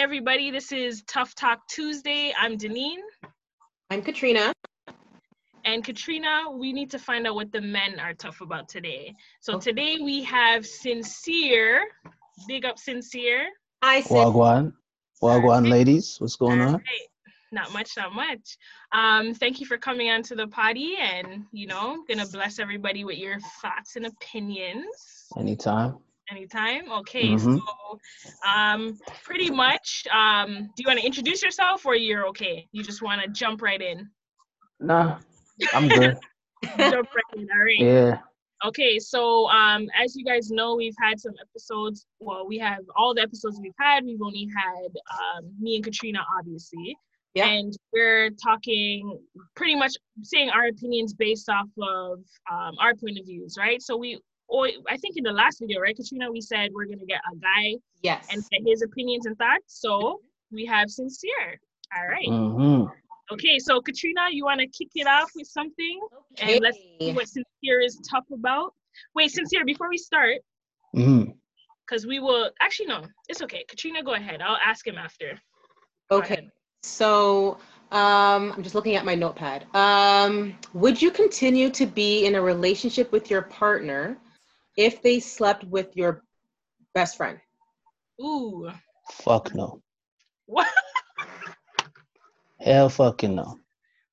Hey, everybody, this is Tough Talk Tuesday. I'm Deneen. I'm Katrina. And Katrina, we need to find out what the men are tough about today. So okay. today we have Sincere. Big up Sincere. Hi, Wagwan. Wagwan, ladies. What's going All on? Right. Not much, not much. Um, thank you for coming on to the party and, you know, gonna bless everybody with your thoughts and opinions. Anytime. Anytime. Okay. Mm-hmm. So, um, pretty much. Um, do you want to introduce yourself, or you're okay? You just want to jump right in? Nah, I'm good. jump right in. All right. Yeah. Okay, so um, as you guys know, we've had some episodes. Well, we have all the episodes we've had. We've only had um, me and Katrina, obviously. Yeah. And we're talking pretty much saying our opinions based off of um, our point of views, right? So we or I think in the last video, right, Katrina, we said we're gonna get a guy, yes, and get his opinions and thoughts. So we have sincere. All right. mm-hmm. Okay, so Katrina, you want to kick it off with something, okay. and let's see what sincere is tough about. Wait, sincere, before we start, because mm-hmm. we will actually no, it's okay. Katrina, go ahead. I'll ask him after. okay. So um, I'm just looking at my notepad. Um, would you continue to be in a relationship with your partner if they slept with your best friend? Ooh. Fuck no. What? Hell fucking no.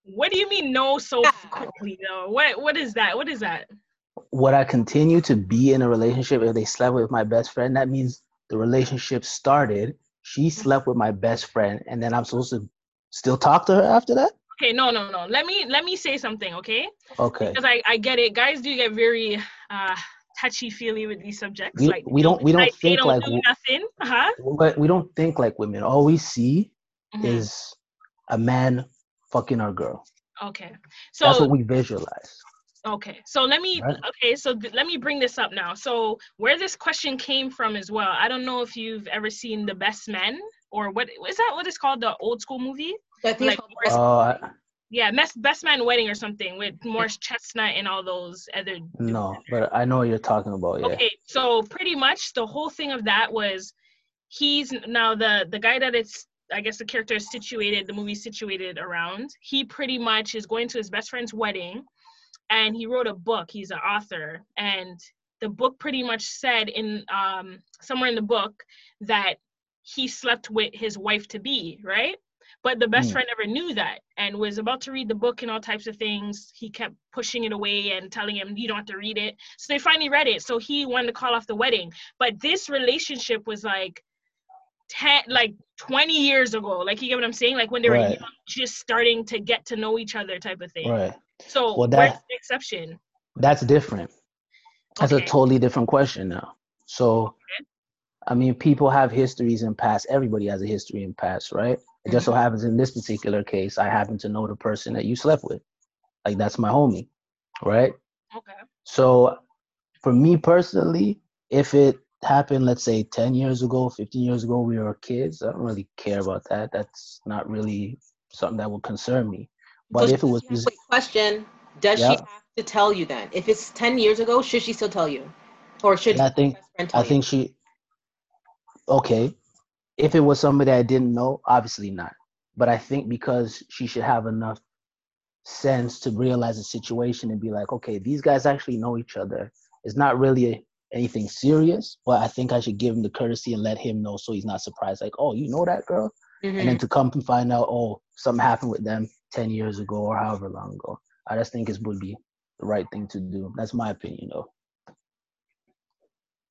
What do you mean no so quickly though? What what is that? What is that? Would I continue to be in a relationship if they slept with my best friend? That means the relationship started. She slept with my best friend, and then I'm supposed to still talk to her after that? Okay, no, no, no. Let me let me say something, okay? Okay. Because I I get it. Guys do get very uh touchy feely with these subjects. We, like we don't we don't like, think don't like do nothing. Uh-huh. But we don't think like women. All we see mm-hmm. is a man fucking our girl. Okay. So that's what we visualize. Okay. So let me right. okay, so th- let me bring this up now. So where this question came from as well. I don't know if you've ever seen The Best Men or what is that What is called the old school movie? I think like, uh, yeah, best best man wedding or something with Morris Chestnut and all those other. No, but I know what you're talking about. Yeah. Okay, so pretty much the whole thing of that was he's now the the guy that it's I guess the character is situated, the movie situated around. He pretty much is going to his best friend's wedding, and he wrote a book. He's an author, and the book pretty much said in um somewhere in the book that he slept with his wife to be, right? But the best mm. friend never knew that and was about to read the book and all types of things. He kept pushing it away and telling him, You don't have to read it. So they finally read it. So he wanted to call off the wedding. But this relationship was like 10, like 20 years ago. Like, you get what I'm saying? Like when they were right. young, just starting to get to know each other, type of thing. Right. So well, that, exception? That's different. That's okay. a totally different question now. So, okay. I mean, people have histories in past. Everybody has a history in past, right? It just so happens in this particular case, I happen to know the person that you slept with. Like that's my homie, right? Okay. So for me personally, if it happened, let's say 10 years ago, 15 years ago, we were kids, I don't really care about that. That's not really something that would concern me. But so if it was. Quick question Does yep. she have to tell you then? If it's 10 years ago, should she still tell you? Or should I think, I think she. Okay, if it was somebody I didn't know, obviously not. But I think because she should have enough sense to realize the situation and be like, okay, these guys actually know each other. It's not really a, anything serious, but I think I should give him the courtesy and let him know so he's not surprised. Like, oh, you know that girl? Mm-hmm. And then to come and find out, oh, something happened with them 10 years ago or however long ago. I just think it would be the right thing to do. That's my opinion, though.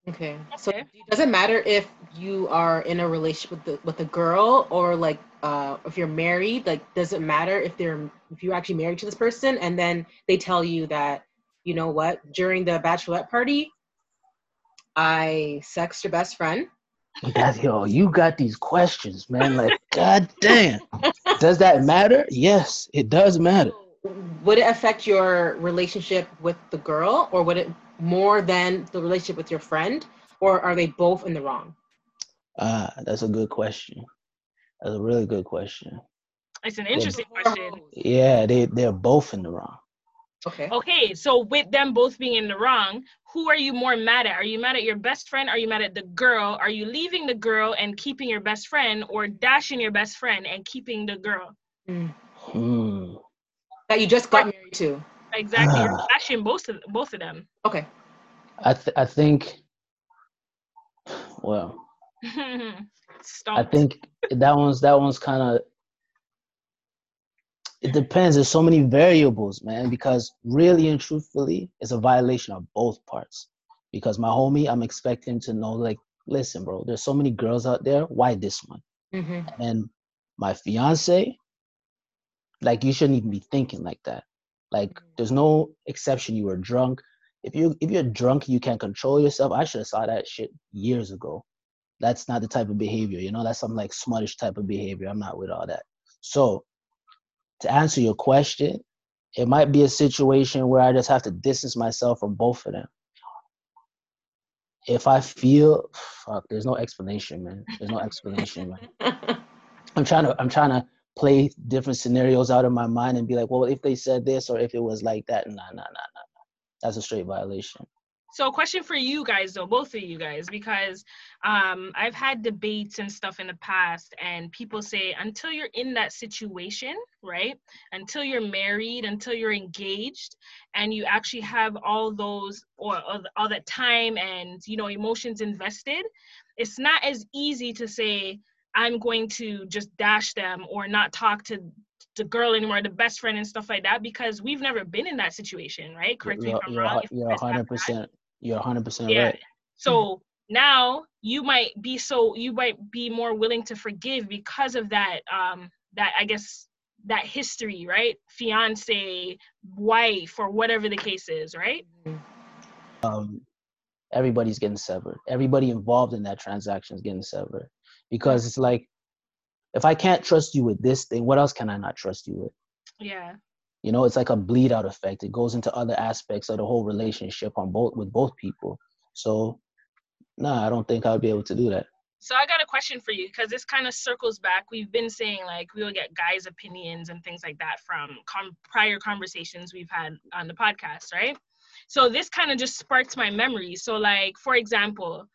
Okay. So it doesn't matter if you are in a relationship with the, with a girl or like uh, if you're married. Like, does it matter if they're if you're actually married to this person and then they tell you that you know what during the bachelorette party, I sexed your best friend. That, yo, you got these questions, man. Like, god damn. Does that matter? Yes, it does matter. Would it affect your relationship with the girl, or would it more than the relationship with your friend, or are they both in the wrong? Ah, that's a good question. That's a really good question. It's an interesting they're, question. Yeah, they they're both in the wrong. Okay. Okay, so with them both being in the wrong, who are you more mad at? Are you mad at your best friend? Are you mad at the girl? Are you leaving the girl and keeping your best friend, or dashing your best friend and keeping the girl? Mm. Hmm. That you just got married to. Exactly, you're dashing both of both of them. Okay. I th- I think. Well, I think that one's that one's kind of. It depends. There's so many variables, man. Because really and truthfully, it's a violation of both parts. Because my homie, I'm expecting to know, like, listen, bro. There's so many girls out there. Why this one? hmm And my fiance, like, you shouldn't even be thinking like that. Like, there's no exception. You were drunk. If you if you're drunk, you can't control yourself. I should have saw that shit years ago. That's not the type of behavior, you know. That's some like smuttish type of behavior. I'm not with all that. So, to answer your question, it might be a situation where I just have to distance myself from both of them. If I feel, fuck, there's no explanation, man. There's no explanation, man. I'm trying to I'm trying to play different scenarios out of my mind and be like, well, if they said this or if it was like that, nah, nah, nah, nah. That's a straight violation. So, a question for you guys, though, both of you guys, because um, I've had debates and stuff in the past, and people say until you're in that situation, right? Until you're married, until you're engaged, and you actually have all those or all, all that time and you know emotions invested, it's not as easy to say I'm going to just dash them or not talk to the girl anymore, the best friend and stuff like that, because we've never been in that situation, right? Correct me You're, if I'm wrong. you're it's that bad. 100%. You're 100% Yeah. right. So now you might be so you might be more willing to forgive because of that um that I guess that history, right? Fiance, wife, or whatever the case is, right? um, everybody's getting severed. Everybody involved in that transaction is getting severed because it's like, if I can't trust you with this thing, what else can I not trust you with? Yeah. You know, it's like a bleed out effect. It goes into other aspects of the whole relationship on both with both people. So, nah, I don't think I'll be able to do that. So I got a question for you because this kind of circles back. We've been saying like we will get guys' opinions and things like that from com- prior conversations we've had on the podcast, right? So this kind of just sparks my memory. So like for example,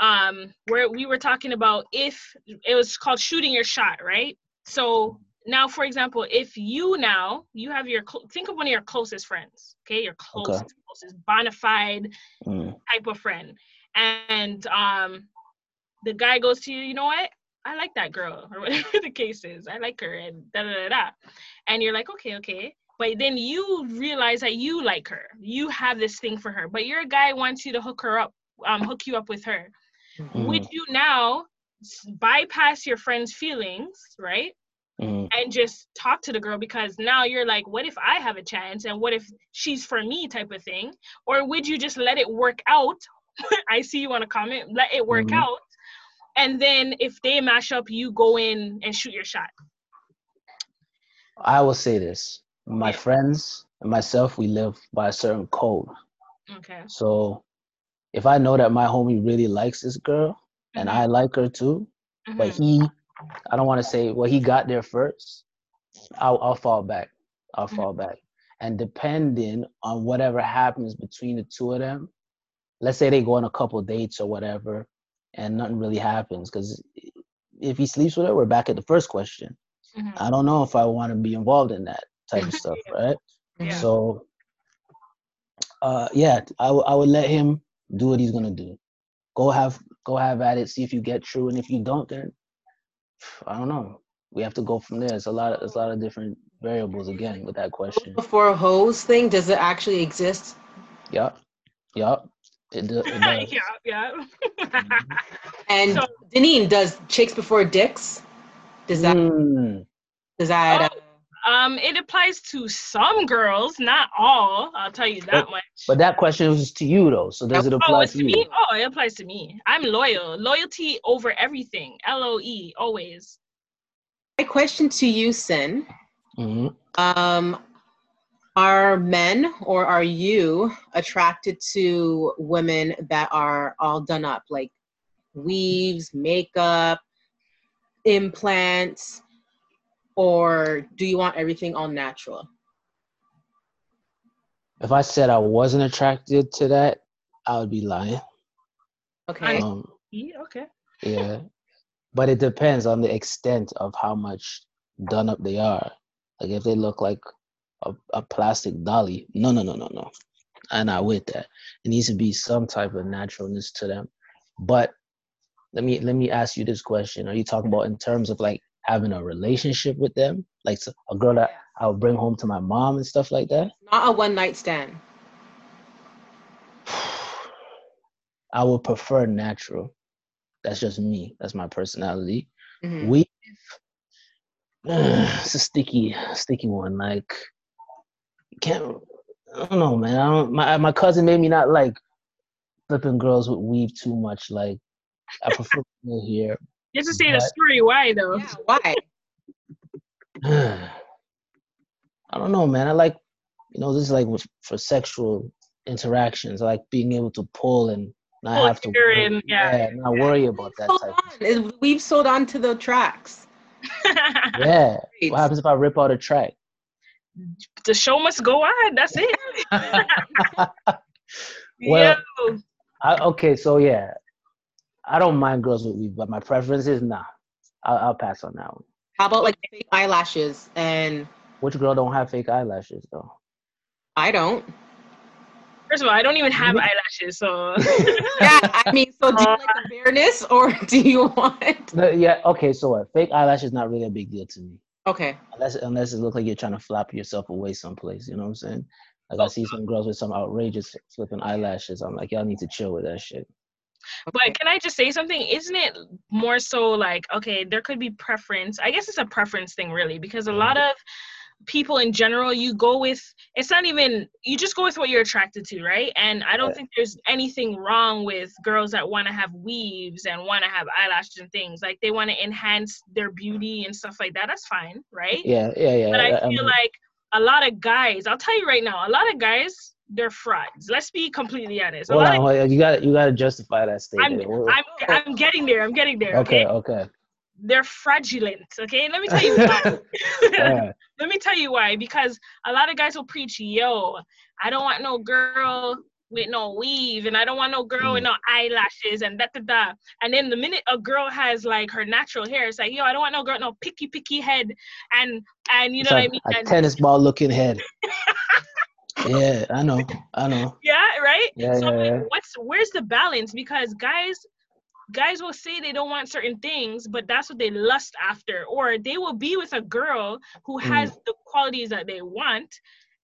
um, where we were talking about if it was called shooting your shot, right? So now, for example, if you now you have your think of one of your closest friends, okay, your closest, closest bona fide Mm. type of friend. And um the guy goes to you you know what? I like that girl or whatever the case is. I like her and da da da da. And you're like okay okay. But then you realize that you like her. You have this thing for her. But your guy wants you to hook her up um hook you up with her would Mhm. you now bypass your friend's feelings right Mhm. and just talk to the girl because now you're like, what if I have a chance and what if she's for me type of thing? Or would you just let it work out? I see you want to comment, let it work Mhm. out. And then if they mash up, you go in and shoot your shot. I will say this: my friends and myself, we live by a certain code. Okay. So, if I know that my homie really likes this girl and Mhm, I like her too, but mhm. he i don't want to say well he got there first i'll, I'll fall back i'll Mhm. fall back and depending on whatever happens between the two of them let's say they go on a couple dates or whatever and nothing really happens because if he sleeps with her we're back at the first question Mhm. i don't know if i want to be involved in that type of stuff right Yeah. so uh yeah I, w- I would let him do what he's gonna do go have go have at it see if you get through and if you don't then i don't know we have to go from there it's a lot of it's a lot of different variables again with that question Before hose thing, does it actually exist? Yup. Yup. It, do, it does. yeah, yeah. And So- Deneen, does chicks before dicks? Does that Mm, does that uh, um, it applies to some girls, not all. I'll tell you that But- much. but that question was to you though. So does it Oh, apply it's to to you? me? Oh, it applies to me. I'm loyal. Loyalty over everything. L O E, always. my question to you, Sin? Mhm. Um, are men or are you attracted to women that are all done up, like weaves, makeup, implants, or do you want everything all natural? If I said I wasn't attracted to that, I would be lying. Okay. Um, Yeah, okay. yeah, but it depends on the extent of how much done up they are. Like if they look like a, a plastic dolly, no, no, no, no, no. I'm not with that. It needs to be some type of naturalness to them. But let me let me ask you this question: Are you talking about in terms of like having a relationship with them, like a girl that I would bring home to my mom and stuff like that? Not a one night stand. I would prefer natural. That's just me. That's my personality. Mhm. Weave, it's a sticky, sticky one. Like, can't. I don't know, man. I don't. My my cousin made me not like flipping girls with weave too much. Like, I prefer hair. You have to say the story why though. Yeah, why? I don't know, man. I like, you know, this is like for sexual interactions. I like being able to pull and not Pull have to worry, in, yeah. not worry about that Sold type. on. It- We've sold on to the tracks. Yeah. Great. What happens if I rip out a track? the show must go on. That's it. Well, I, okay, so yeah, I don't mind girls with weave, but my preference is nah. I'll, I'll pass on that one. How about like fake eyelashes? And Which girl don't have fake eyelashes though? I don't. First of all, I don't even have eyelashes, so Yeah, I mean, so do you like the bareness or do you want? No, yeah, okay, so what? Fake eyelashes not really a big deal to me. Okay. Unless unless it looks like you're trying to flap yourself away someplace, you know what I'm saying? Like I see some girls with some outrageous flipping eyelashes. I'm like, y'all need to chill with that shit. But can I just say something? Isn't it more so like, okay, there could be preference. I guess it's a preference thing, really, because a lot of people in general, you go with, it's not even, you just go with what you're attracted to, right? And I don't Right. think there's anything wrong with girls that want to have weaves and want to have eyelashes and things. Like they want to enhance their beauty and stuff like that. That's fine, right? Yeah, yeah, yeah. But I um, feel like a lot of guys, I'll tell you right now, a lot of guys, they're frauds. Let's be completely honest. Hold on, hold on, you got you got to justify that I'm, statement. I'm, I'm getting there. I'm getting there. okay, Okay. okay. They're fraudulent. Okay. Let me tell you why. Let me tell you why. Because a lot of guys will preach, yo, I don't want no girl with no weave and I don't want no girl with Mm. no eyelashes and da da da. And then the minute a girl has like her natural hair, it's like, yo, I don't want no girl, no picky picky head and and you know It's what I mean? a And- tennis ball looking head. yeah, I know, I know. yeah, right? Yeah, so yeah, like, yeah. what's where's the balance? Because guys guys will say they don't want certain things, but that's what they lust after. Or they will be with a girl who Mm. has the qualities that they want,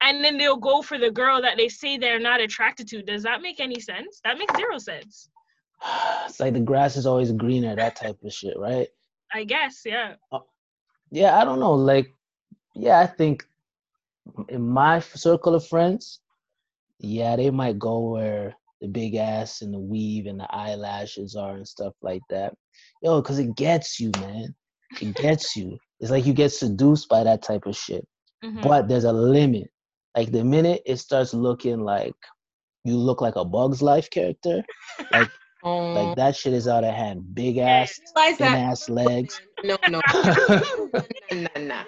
and then they'll go for the girl that they say they're not attracted to. Does that make any sense? That makes zero sense. It's like the grass is always greener, that type of shit, right? I guess, yeah. Yeah, I don't know. Like, yeah, I think in my circle of friends, yeah, they might go where the big ass and the weave and the eyelashes are and stuff like that. Yo, because it gets you, man. It gets you. It's like you get seduced by that type of shit. Mhm. But there's a limit. Like the minute it starts looking like you look like a Bugs Life character, like Um, like that shit is out of hand. Big ass, thin ass legs. no, no, no, no, no.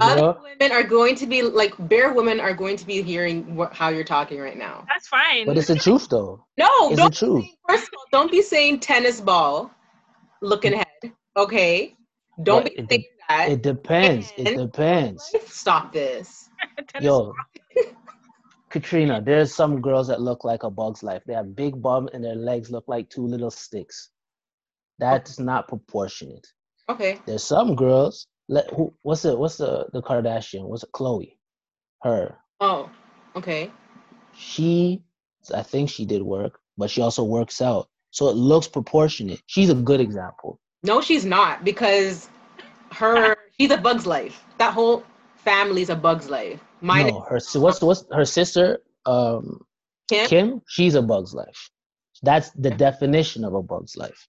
Other women are going to be like bare women are going to be hearing what, how you're talking right now. That's fine. But it's the truth though. No, It's don't the truth. saying- first of all, don't be saying tennis ball looking mm. head. Okay, don't But be it saying that. It depends. It depends. Stop this. Tennis- Yo, Katrina, there's some girls that look like a bug's life. They have big bum and their legs look like two little sticks. That's not proportionate. Okay. There's some girls. Let who? What's the what's the the Kardashian? What's it? Khloé. Her. Oh, okay. She. I think she did work, but she also works out, so it looks proportionate. She's a good example. No, she's not because her she's a bug's life. That whole family's a bug's life. Mine no, her what's what's her sister? Um, Kim. Kim, she's a bug's life. That's the definition of a bug's life.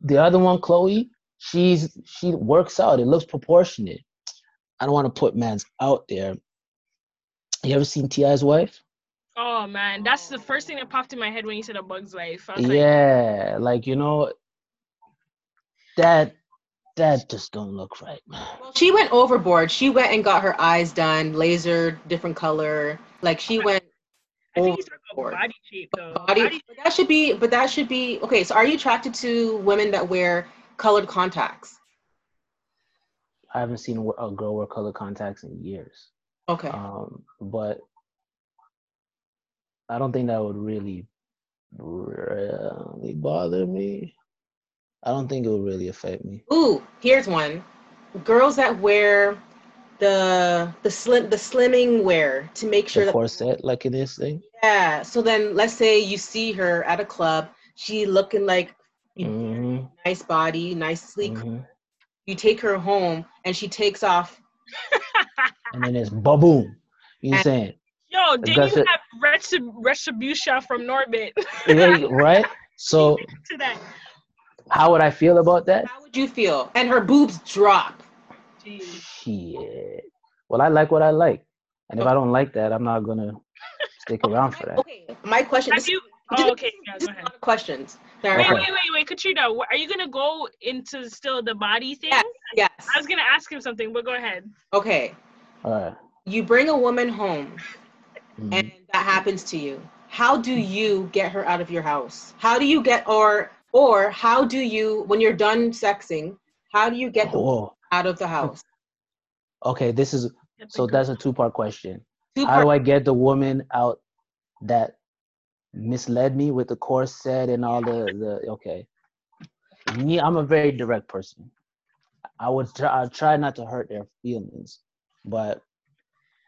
The other one, Khloé, she's she works out. It looks proportionate. I don't want to put man's out there. You ever seen T.I.'s wife? Oh man, that's the first thing that popped in my head when you said a bug's life. I was like, Yeah, like you know, that that just don't look right, man. She went overboard. She went and got her eyes done, laser, different color. Like she went. I think he's Overboard. body shape though. Body, but that should be, but that should be okay. So, are you attracted to women that wear colored contacts? I haven't seen a girl wear color contacts in years. Okay. Um, but I don't think that would really really bother me. I don't think it would really affect me. Ooh, here's one. Girls that wear the the slim the slimming wear to make sure The that corset, like in this thing. yeah. So then, let's say you see her at a club, she looking like hmm nice body, nice sleek. hmm You take her home, and she takes off. And then it's ba-boom. You know what I'm saying? Yo, did you it. have retrib- retribution from Norbit Yeah, right? So to that? how would I feel about that? How would you feel? And her boobs drop. Jeez. Shit. Well, I like what I like. And if I don't like that, I'm not gonna stick around for that. Okay, my question. Have This, you? Oh, okay. Yeah, go is a lot of questions. That are- Wait, Okay. wait, wait, wait, Katrina. Are you gonna go into still the body thing? Yes. Yes. I was gonna ask him something, but go ahead. Okay. All right. You bring a woman home, Mhm. and that happens to you. How do you get her out of your house? How do you get or or how do you when you're done sexing? How do you get the Whoa. out of the house? Okay, this is so that's a two part question. Two How do I get the woman out that misled me with the corset and all the the okay? Me, I'm a very direct person. I would try, I try not to hurt their feelings, but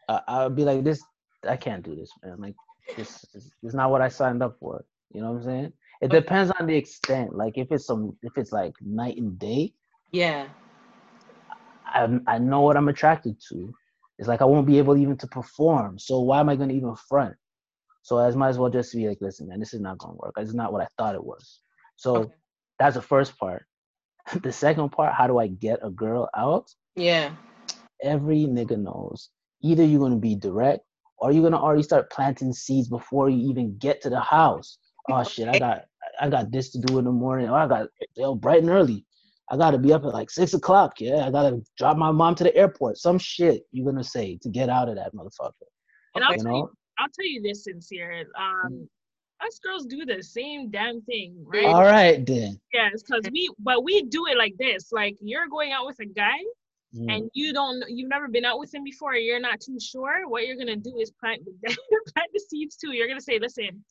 I, I would be like, this, I can't do this, man. Like, this, is this is not what I signed up for. You know what I'm saying? It depends on the extent. Like, if it's some, if it's like night and day, yeah. I I know what I'm attracted to. It's like I won't be able even to perform. So why am I gonna even front? So I might as well just be like, listen, man, this is not gonna work. It's not what I thought it was. So Okay. that's the first part. the second part, how do I get a girl out? Yeah. Every nigga knows. Either you're gonna be direct or you're gonna already start planting seeds before you even get to the house. Oh shit, I got I got this to do in the morning. Oh, I got know, bright and early. I gotta be up at like six o'clock. Yeah, I gotta drop my mom to the airport. Some shit you're gonna say to get out of that motherfucker. And I'll you, know? I'll tell you this, sincere. Um, us girls do the same damn thing, right? All right then. Yes, because we, but we do it like this. Like you're going out with a guy, Mm. and you don't, you've never been out with him before. You're not too sure. What you're gonna do is plant the plant the seeds too. You're gonna say, listen,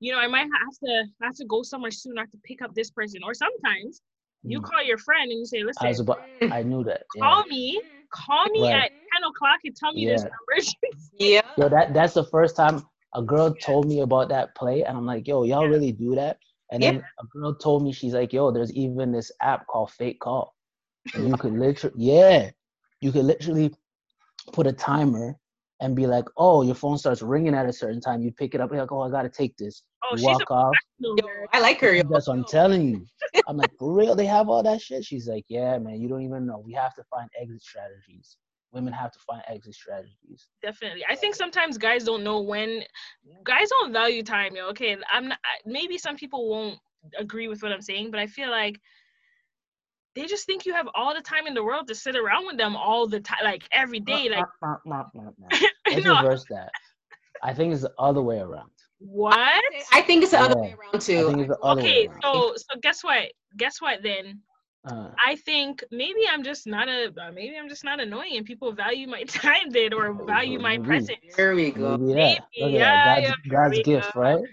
you know, I might have to have to go somewhere soon. I have to pick up this person. Or sometimes you Mm. call your friend and you say, I listen, about I knew that. Yeah. call me, call me Right. at ten o'clock and tell me there's Yeah. an emergency. Yeah. Yo, that that's the first time a girl told me about that play, and I'm like, yo, y'all Yeah. really do that? And Yeah. then a girl told me she's like, yo, there's even this app called Fake Call. And you could literally, yeah, you could literally put a timer and be like, oh, your phone starts ringing at a certain time. You pick it up, you're like, oh, I gotta take this. Oh, walk off. Yo. I like her. Yo. That's what I'm telling you. I'm like, for real, they have all that shit. She's like, yeah, man, you don't even know. We have to find exit strategies. Women have to find exit strategies. definitely i think sometimes guys don't know when guys don't value time yo okay i'm not maybe some people won't agree with what i'm saying but i feel like they just think you have all the time in the world to sit around with them all the time like every day like Let's reverse that. I think it's the other way around. What I think it's the other Yeah. way around too. think it's the other okay so so guess what guess what then Uh, i think maybe i'm just not a uh, maybe i'm just not annoying and people value my time then or value my Maybe. presence There we go. maybe that. Look Maybe, at that. yeah, God's, yeah, God's gift, go. right?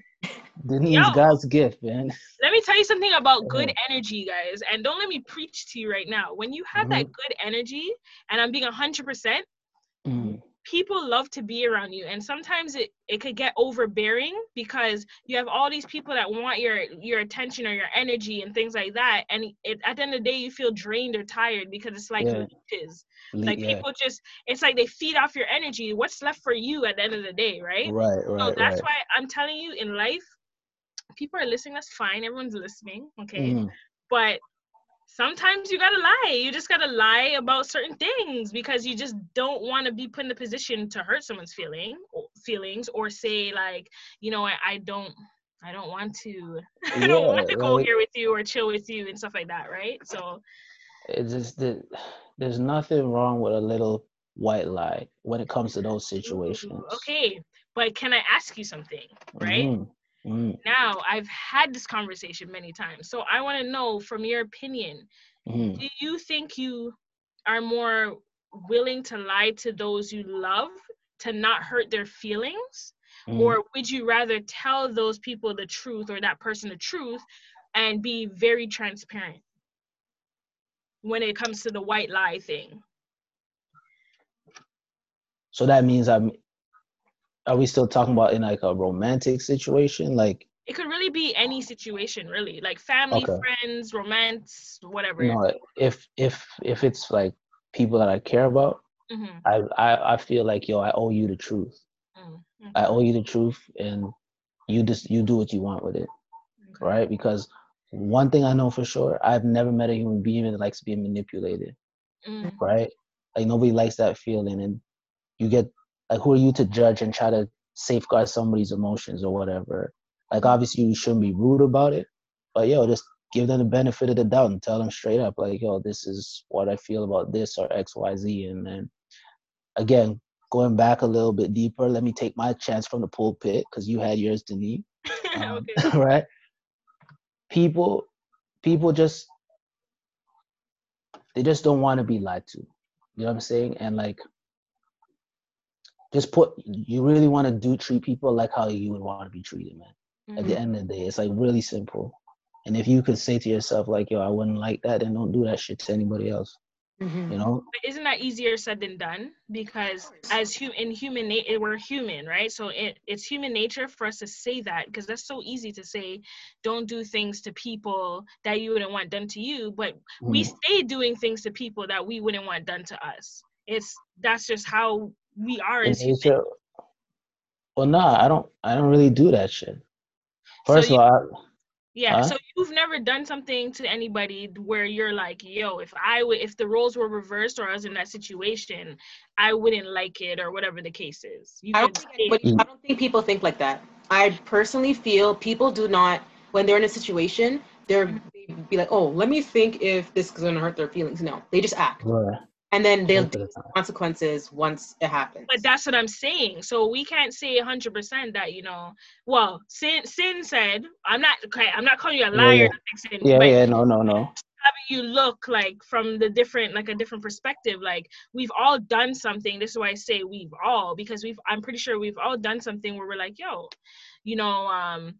Denise, Yo. God's gift, man. let me tell you something about good energy, guys. And don't let me preach to you right now. When you have that good energy, and I'm being 100%, Mm. People love to be around you. And sometimes it, it could get overbearing because you have all these people that want your your attention or your energy and things like that. And it, at the end of the day, you feel drained or tired because it's like Yeah. leeches. Le- Like yeah. people just, it's like they feed off your energy. What's left for you at the end of the day, right? Right, right So that's right. why I'm telling you in life, people are listening. That's fine. Everyone's listening. Okay Mhm. but sometimes you gotta lie. You just gotta lie about certain things because you just don't want to be put in the position to hurt someone's feeling feelings or say like you know I, I don't i don't want to i don't want to go like- here with you or chill with you and stuff like that right? So It's just that there's nothing wrong with a little white lie when it comes to those situations. Okay, but can I ask you something, right? Mhm, mhm, Now, I've had this conversation many times. So I want to know from your opinion, mhm. do you think you are more willing to lie to those you love to not hurt their feelings? mhm. Or would you rather tell those people the truth or that person the truth and be very transparent when it comes to the white lie thing? So that means I'm. Are we still talking about in like a romantic situation? Like, It could really be any situation, really, like family, Okay. friends, romance, whatever. know, if if if it's like people that I care about, hmm I I, I feel like yo, I owe you the truth. mm I owe you the truth, and you just you do what you want with it, right? Because one thing I know for sure, I've never met a human being that likes being manipulated, Mm, right? Like nobody likes that feeling, and you get like who are you to judge and try to safeguard somebody's emotions or whatever? Like obviously you shouldn't be rude about it, but yo, just give them the benefit of the doubt and tell them straight up, like yo, this is what I feel about this or X Y Z, and then again going back a little bit deeper, let me take my chance from the pulpit because you had yours, Denise. Um, okay. right? People, people just they just don't want to be lied to. You know what I'm saying? And like, just put you really want to do treat people like how you would want to be treated, man. At the Mhm. end of the day, it's like really simple. And if you could say to yourself like, "Yo, I wouldn't like that," then don't do that shit to anybody else. Mhm. You know? But isn't that easier said than done? Because as hu- in human nature, we're human, right? So it, it's human nature for us to say that because that's so easy to say, don't do things to people that you wouldn't want done to you. But we Mm. stay doing things to people that we wouldn't want done to us. It's that's just how we are as humans. nature- Well, nah, I don't. I don't really do that shit. So First you- of all, I, Yeah. Huh? So you've never done something to anybody where you're like, yo, if I would, if the roles were reversed or I was in that situation, I wouldn't like it or whatever the case is. You I don't, think say- anybody, mm. I don't think people think like that. I personally feel people do not, when they're in a situation, they're mm-hmm. be like, oh, let me think if this is going to hurt their feelings. No, they just act. bruh, And then they'll most deal the with time. consequences once it happens. but that's what I'm saying. So we can't say 100% that, you know, well, Sin, Sin said, I'm not, okay, I'm not calling you a liar, yeah. nothing, Sin, Yeah, but yeah, no, no, no. having you look like from the different like a different perspective like we've all done something this is why i say we've all because we've i'm pretty sure we've all done something where we're like yo you know um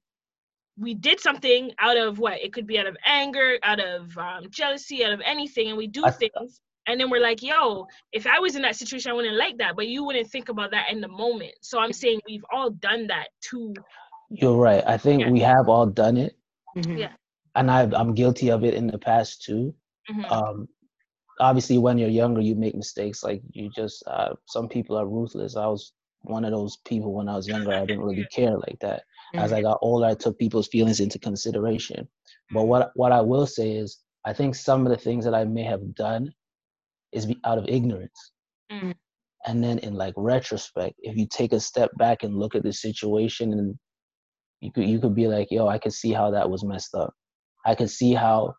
we did something out of what it could be out of anger out of um, jealousy out of anything and we do I- things and then we're like yo if i was in that situation i wouldn't like that but you wouldn't think about that in the moment so i'm saying we've all done that too You're right. I think Yeah. we have all done it, Mhm. Yeah. and I've, I'm guilty of it in the past too. Mhm. Um, obviously, when you're younger, you make mistakes. Like you just, uh, some people are ruthless. I was one of those people when I was younger. I didn't really care like that. As I got older, I took people's feelings into consideration. But what what I will say is, I think some of the things that I may have done is be out of ignorance. Mm. And then in like retrospect, if you take a step back and look at the situation and you could you could be like, yo, I could see how that was messed up. I could see how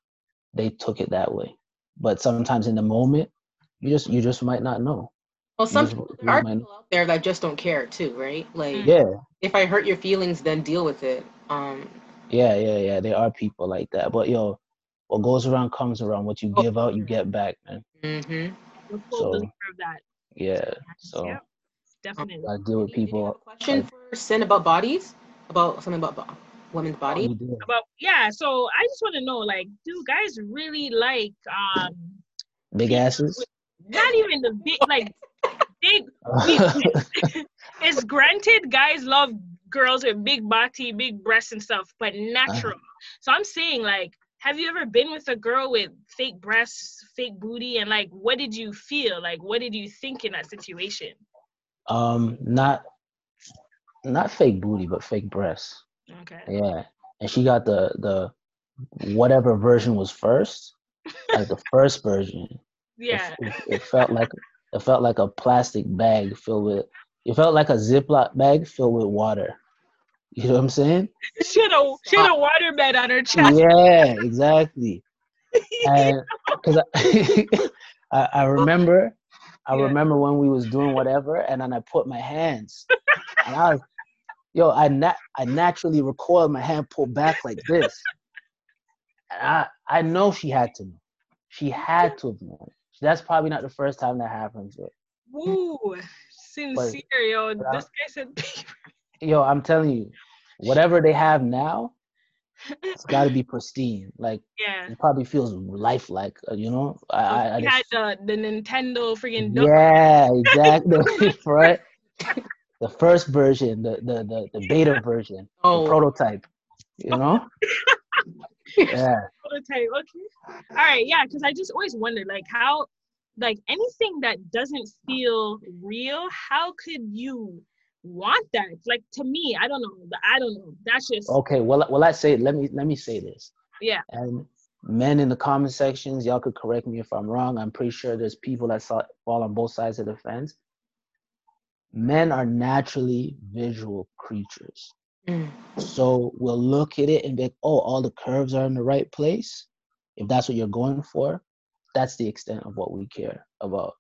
they took it that way. But sometimes in the moment, you just you just might not know. Well, some just- there are people out there that just don't care too, right? Like, Mm. Yeah, if I hurt your feelings, then deal with it. Um, yeah, yeah, yeah. There are people like that. But yo, what goes around comes around. What you Oh, give out, you get back, man. mhm. I'm a full So- that Yeah. So Yep, definitely I deal with Did have people. a question for Sin about bodies? About something about bo- women's body? you about yeah so i just want to know like do guys really like um Big asses. not even the big like big it's granted guys love girls with big body big breasts and stuff but natural so i'm saying like have you ever been with a girl with fake breasts fake booty and like what did you feel like what did you think in that situation um, not not fake booty, but fake breasts. okay Yeah, and she got the the whatever version was first, like the first version. it- yeah It, it felt like it felt like a plastic bag filled with. It felt like a Ziploc bag filled with water. You know what I'm saying? she had a she had a waterbed on her chest Yeah, exactly. Because I, I, I remember, I Yeah. remember when we was doing whatever, and then I put my hands, and I was, yo, I nat- I naturally recoiled, my hand pulled back like this. And I I know she had to know. She had to have known. That's probably not the first time that happens. But, Woo, sincere, yo. but This guy said, yo, I'm telling you, whatever they have now, it's got to be pristine. Like yeah. it probably feels lifelike. uh, You know, I, I, I just- had the, the Nintendo freaking. Yeah, exactly. right. The first version, the the the, the beta version, the Oh, prototype. You know? yeah. prototype. Okay. All right. Yeah. Because I just always wondered, like, how, like, anything that doesn't feel real, how could you want that? Like, to me, I don't know. I don't know. That's just, Okay. Well, well, I say let me let me say this. yeah. And men in the comment sections, y'all could correct me if I'm wrong. I'm pretty sure there's people that saw, fall on both sides of the fence. Men are naturally visual creatures. mm, So we'll look at it and be like, oh, all the curves are in the right place. If that's what you're going for, that's the extent of what we care about.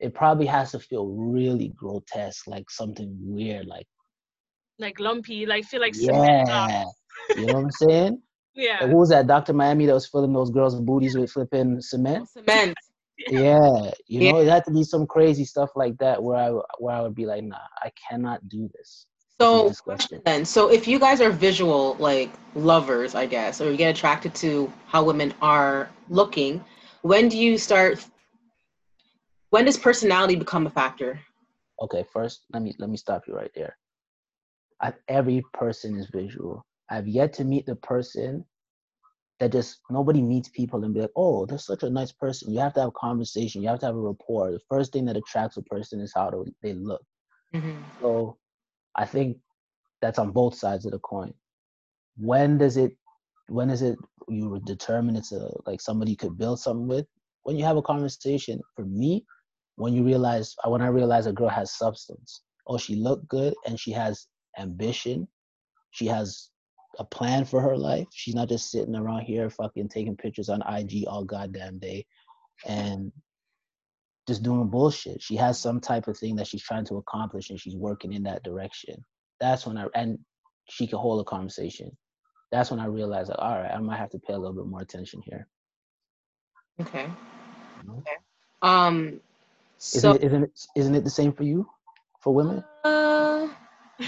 It probably has to feel really grotesque, like something weird, like Like lumpy, like feel like cement. yeah, you know what I'm saying? Yeah. Like, who was that Dr. Miami that was filling those girls' booties with flipping cement? Oh, cement. Yeah, you Yeah. know, it had to be some crazy stuff like that where I where I would be like, nah, I cannot do this. So This is disgusting. then, so if you guys are visual like lovers, I guess, or you get attracted to how women are looking, when do you start? When does personality become a factor? okay first let me let me stop you right there. I, every person is visual. I've yet to meet the person that just nobody meets people and be like oh they're such a nice person. You have to have a conversation. You have to have a rapport. The first thing that attracts a person is how they- look. Mhm. so i think that's on both sides of the coin. When does it when is it you determine it's a like somebody you could build something with? When you have a conversation for me when you realize uh, when i realize a girl has substance. Oh she looked good and she has ambition. She has a plan for her life. She's not just sitting around here fucking taking pictures on ig all goddamn day and just doing bullshit. She has some type of thing that she's trying to accomplish and she's working in that direction. That's when i and she can hold a conversation. That's when i realized like all right i might have to pay a little bit more attention here. Okay. you know? Um. isn't So. it isn't it isn't it the same for you for women Uh,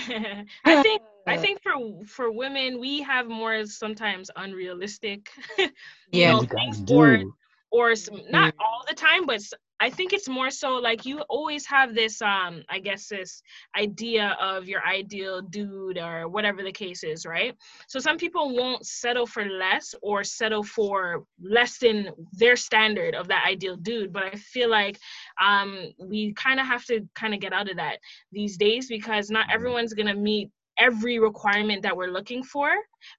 I think I think for for women, we have more sometimes unrealistic, you Yeah. know, things or or s- Mm. not all the time, but s- I think it's more so like you always have this um I guess this idea of your ideal dude or whatever the case is, right? So some people won't settle for less or settle for less than their standard of that ideal dude, but I feel like um we kind of have to kind of get out of that these days because not everyone's going to meet every requirement that we're looking for,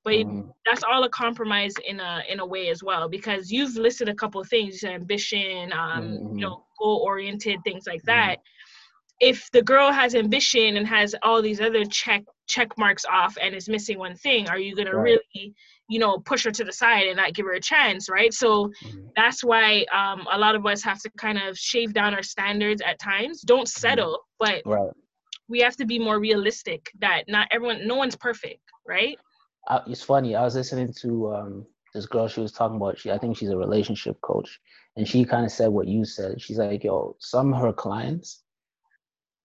but Mhm. that's all a compromise in a in a way as well because you've listed a couple of things ambition um Mhm. you know goal oriented things like Mhm. that if the girl has ambition and has all these other check check marks off and is missing one thing are you going to really you know push her to the side and not give her a chance right so Mhm. that's why um, a lot of us have to kind of shave down our standards at times don't settle but right we have to be more realistic that not everyone no one's perfect right I, it's funny. I was listening to um, this girl. She was talking about. She, I think she's a relationship coach, and she kind of said what you said. She's like, "Yo, some of her clients,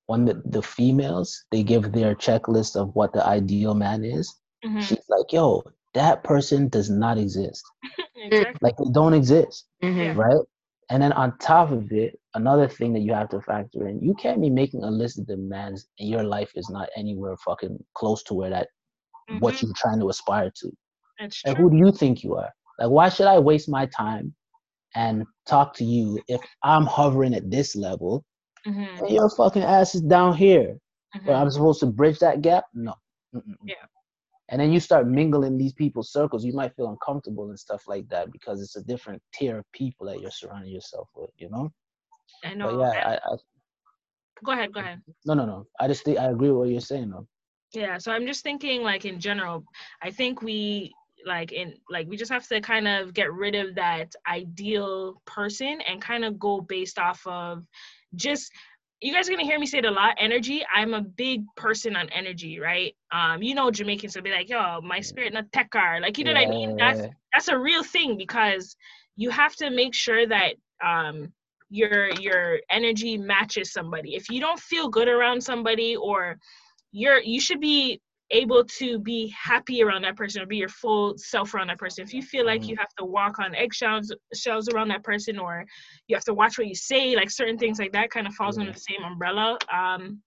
when the, the females, they give their checklist of what the ideal man is. Mhm. She's like, yo, that person does not exist. exactly Like they don't exist, mhm. right? And then on top of it, another thing that you have to factor in, you can't be making a list of demands and your life is not anywhere fucking close to where that what Mhm. you're trying to aspire to. That's true. who do you think you are? Like why should I waste my time and talk to you if I'm hovering at this level Mhm, and your fucking ass is down here? But mhm. I'm supposed to bridge that gap? No. Mm-mm. Yeah. And then you start mingling these people's circles, you might feel uncomfortable and stuff like that because it's a different tier of people that you're surrounding yourself with, you know? I But know. yeah, and- I, I go ahead. Go ahead. no no no. I just think I agree with what you're saying though. Yeah. So I'm just thinking, like in general, I think we like in like we just have to kind of get rid of that ideal person and kind of go based off of just you guys are gonna hear me say it a lot. Energy. I'm a big person on energy, right? Um, you know, Jamaicans will be like, "Yo, my spirit not tekar." Like, you know what I mean? That's that's a real thing because you have to make sure that um your your energy matches somebody. If you don't feel good around somebody, or you're you should be able to be happy around that person or be your full self around that person. If you feel like mm-hmm. you have to walk on eggshells shells around that person or you have to watch what you say, like certain things like that kind of falls under the same umbrella. Um,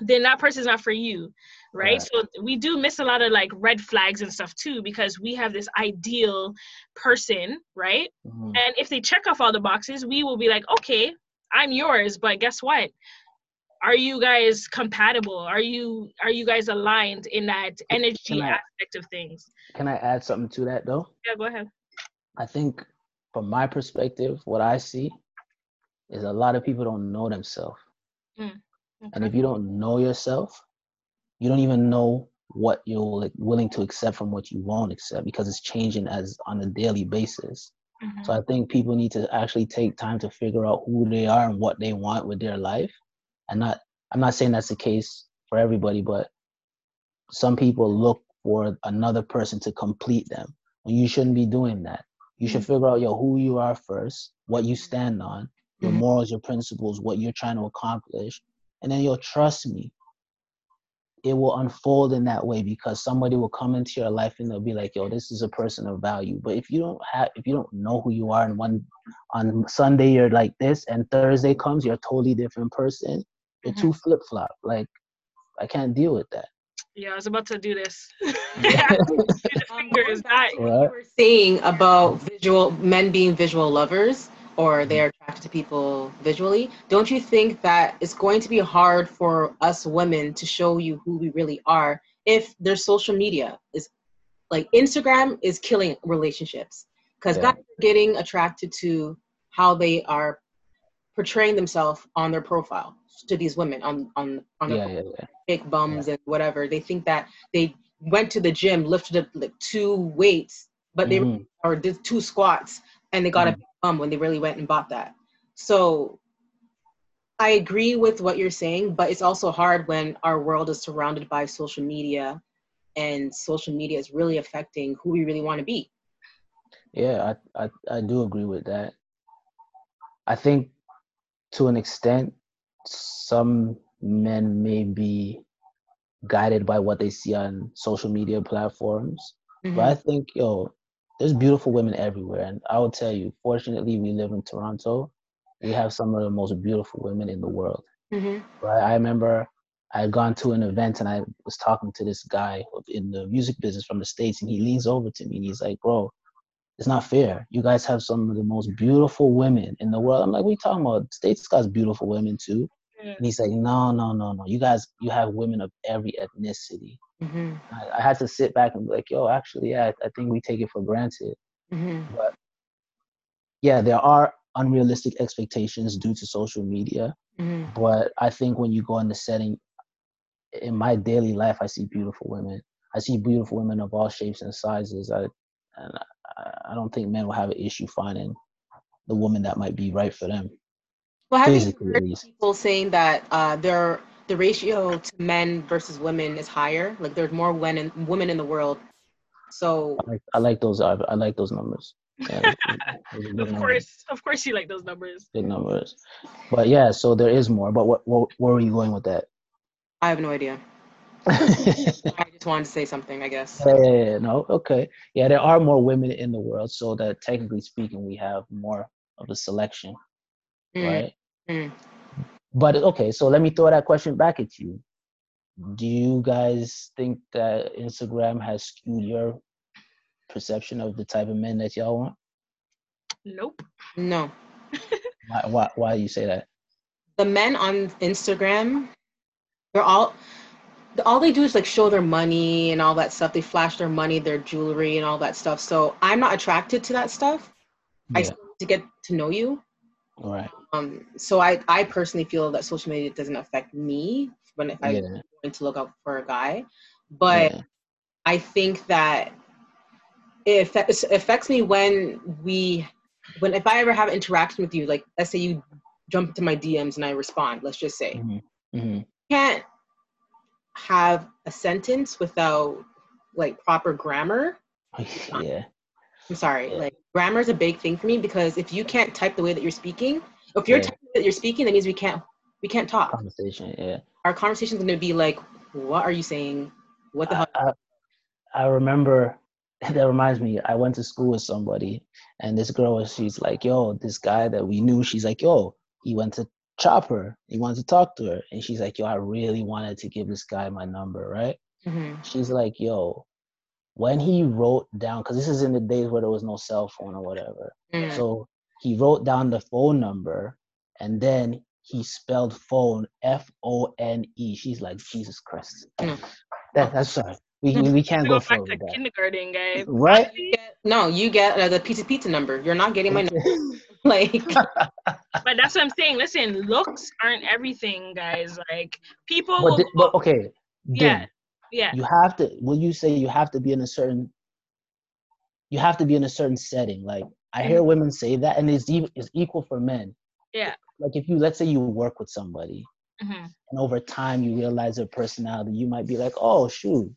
then that person's not for you right? right? so we do miss a lot of like red flags and stuff too because we have this ideal person right mm-hmm. and if they check off all the boxes we will be like okay i'm yours but guess what are you guys compatible? Are you are you guys aligned in that energy I, aspect of things? can i add something to that though? Yeah go ahead. I think from my perspective what i see is a lot of people don't know themselves. Mm, okay. and if you don't know yourself you don't even know what you're willing to accept from what you won't accept because it's changing as on a daily basis. Mm-hmm. so i think people need to actually take time to figure out who they are and what they want with their life and not i'm not saying that's the case for everybody but some people look for another person to complete them when you shouldn't be doing that you should mm-hmm. figure out yo who you are first what you stand on your mm-hmm. morals your principles what you're trying to accomplish and then you'll trust me it will unfold in that way because somebody will come into your life and they'll be like, yo, this is a person of value. But if you don't have if you don't know who you are and one on Sunday you're like this and Thursday comes, you're a totally different person, you're mm-hmm. too flip flop. Like I can't deal with that. Yeah, I was about to do this. fingers, um, what you were saying about visual men being visual lovers or they're attracted to people visually don't you think that it's going to be hard for us women to show you who we really are if their social media is like instagram is killing relationships because yeah. guys are getting attracted to how they are portraying themselves on their profile to these women on on on yeah, yeah, yeah. big bums and whatever they think that they went to the gym lifted up like two weights but they mm-hmm. or did two squats and they got mm-hmm. a bum when they really went and bought that. So I agree with what you're saying, but it's also hard when our world is surrounded by social media and social media is really affecting who we really want to be. Yeah, I, I, I do agree with that. I think to an extent, some men may be guided by what they see on social media platforms. Mm-hmm. But I think, yo, there's beautiful women everywhere. And I will tell you, fortunately, we live in Toronto. We have some of the most beautiful women in the world. Mm-hmm. Right? I remember I had gone to an event and I was talking to this guy in the music business from the States, and he leans over to me and he's like, Bro, it's not fair. You guys have some of the most beautiful women in the world. I'm like, What are you talking about? States got beautiful women too. And he's like, No, no, no, no. You guys, you have women of every ethnicity. Mm-hmm. I, I, had to sit back and be like, yo, actually, yeah, I, I think we take it for granted. Mm-hmm. But yeah, there are unrealistic expectations due to social media. Mm-hmm. But I think when you go in the setting, in my daily life, I see beautiful women. I see beautiful women of all shapes and sizes. I, and I, I don't think men will have an issue finding the woman that might be right for them. Well, have you heard people saying that uh, there the ratio to men versus women is higher. Like there's more women women in the world. So I like, I like those. I, I like those numbers. Yeah, of course, of course, you like those numbers. Big numbers, but yeah. So there is more. But what, what where were you going with that? I have no idea. I just wanted to say something, I guess. Yeah, yeah, yeah, no, okay. Yeah, there are more women in the world, so that technically speaking, we have more of a selection, mm. right? Mm. But okay, so let me throw that question back at you. Do you guys think that Instagram has skewed your perception of the type of men that y'all want? Nope. No. why, why, why do you say that? The men on Instagram, they're all all they do is like show their money and all that stuff. They flash their money, their jewelry, and all that stuff. So I'm not attracted to that stuff. Yeah. I to get to know you. All right. Um, so I, I personally feel that social media doesn't affect me when if I'm going to look out for a guy, but yeah. I think that it affects, affects me when we, when if I ever have interaction with you, like let's say you jump into my DMs and I respond. Let's just say Mhm. Mhm. can't have a sentence without like proper grammar. yeah. I'm sorry, Yeah. like grammar is a big thing for me because if you can't type the way that you're speaking, if you're Yeah. typing that you're speaking, that means we can't we can't talk. Conversation. Yeah. Our conversation is going to be like, what are you saying? What the I, hell? I, I remember that reminds me i went to school with somebody and this girl was she's like yo this guy that we knew she's like yo he went to chop her he wanted to talk to her and she's like yo i really wanted to give this guy my number right Mhm. she's like yo when he wrote down because this is in the days where there was no cell phone or whatever Mm. so he wrote down the phone number and then he spelled phone f-o-n-e she's like jesus christ Mm. that, that's sorry we, we, we can't go go back further to that kindergarten, guys. right Get- no, you get uh, the pizza pizza number. You're not getting my number. like But that's what I'm saying. Listen, looks aren't everything, guys. Like people but, will but okay Yeah. then yeah. you have to will you say you have to be in a certain you have to be in a certain setting like i hear women say that and it's even it's equal for men Mm-hmm. Yeah. like if you let's say you work with somebody hmm and over time you realize their personality you might be like oh shoot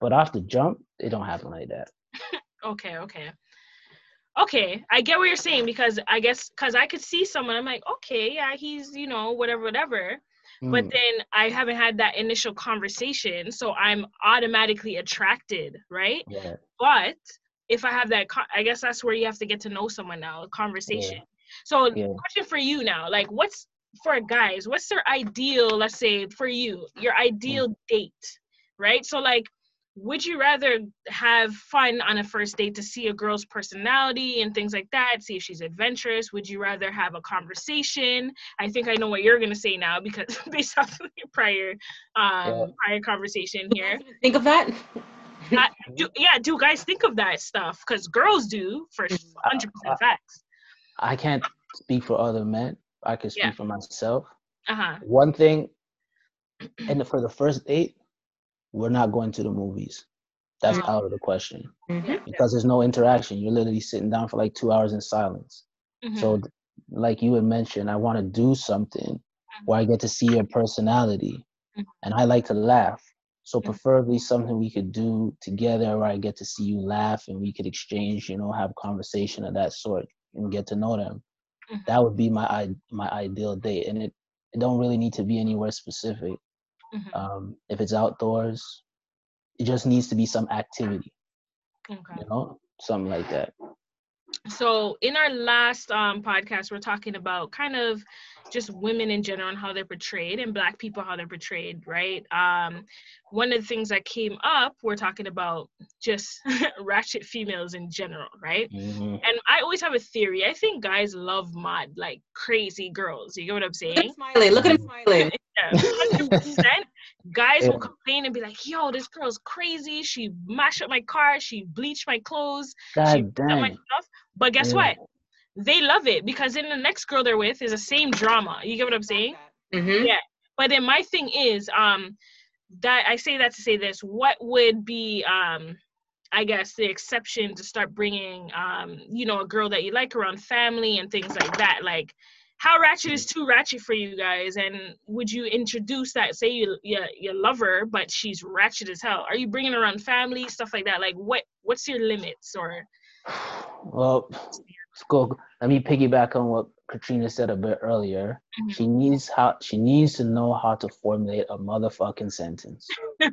but off the jump it don't happen like that Okay, okay. Okay, I get what you're saying because I guess because I could see someone, I'm like, okay, yeah, he's, you know, whatever, whatever. But Mm, then I haven't had that initial conversation, so I'm automatically attracted, right? yeah But if I have that, I guess that's where you have to get to know someone now, a conversation. So, yeah question for you now, like, what's for guys? What's their ideal? Let's say for you, your ideal date, right? So, like, would you rather have fun on a first date to see a girl's personality and things like that, see if she's adventurous? Would you rather have a conversation? I think I know what you're gonna say now because based off of your prior, um, Yeah. prior conversation here. think of that. Do, yeah, do guys think of that stuff? Because girls do, for hundred Uh, percent facts. i can't speak for other men i can speak Yeah. for myself Uh huh. one thing and for the first date we're not going to the movies that's Mhm. out of the question Mhm. because there's no interaction. You're literally sitting down for like two hours in silence. Mm-hmm. So, like you had mentioned, I want to do something where I get to see your personality, Mhm. and I like to laugh. So, Mhm. preferably something we could do together where I get to see you laugh and we could exchange, you know, have conversation of that sort and get to know them. Mhm. That would be my my ideal date, and it it don't really need to be anywhere specific. Mhm. Um, if it's outdoors, it just needs to be some activity, okay. you know, something like that. so in our last um, podcast we're talking about kind of just women in general and how they're portrayed and black people how they're portrayed right um, one of the things that came up we're talking about just ratchet females in general right Mhm. and i always have a theory i think guys love mod like crazy girls you get what i'm Look saying at him smiling. Look at him smiling. yeah, 100%. Guys Yeah. will complain and be like, yo, this girl's crazy. She mashed up my car. She bleached my clothes. She God messed up my stuff. But guess Yeah. what? They love it because then the next girl they're with is the same drama. You get what I'm saying? Mhm. Yeah. But then my thing is, um, that I say that to say this. What would be, um, I guess, the exception to start bringing, um, you know, a girl that you like around family and things like that? Like, how ratchet is too ratchet for you guys? And would you introduce that? Say you you, you love her, but she's ratchet as hell. Are you bringing around family stuff like that? Like, what what's your limits or? Well, let's. Let me piggyback on what Katrina said a bit earlier. Mhm. She needs how she needs to know how to formulate a motherfucking sentence.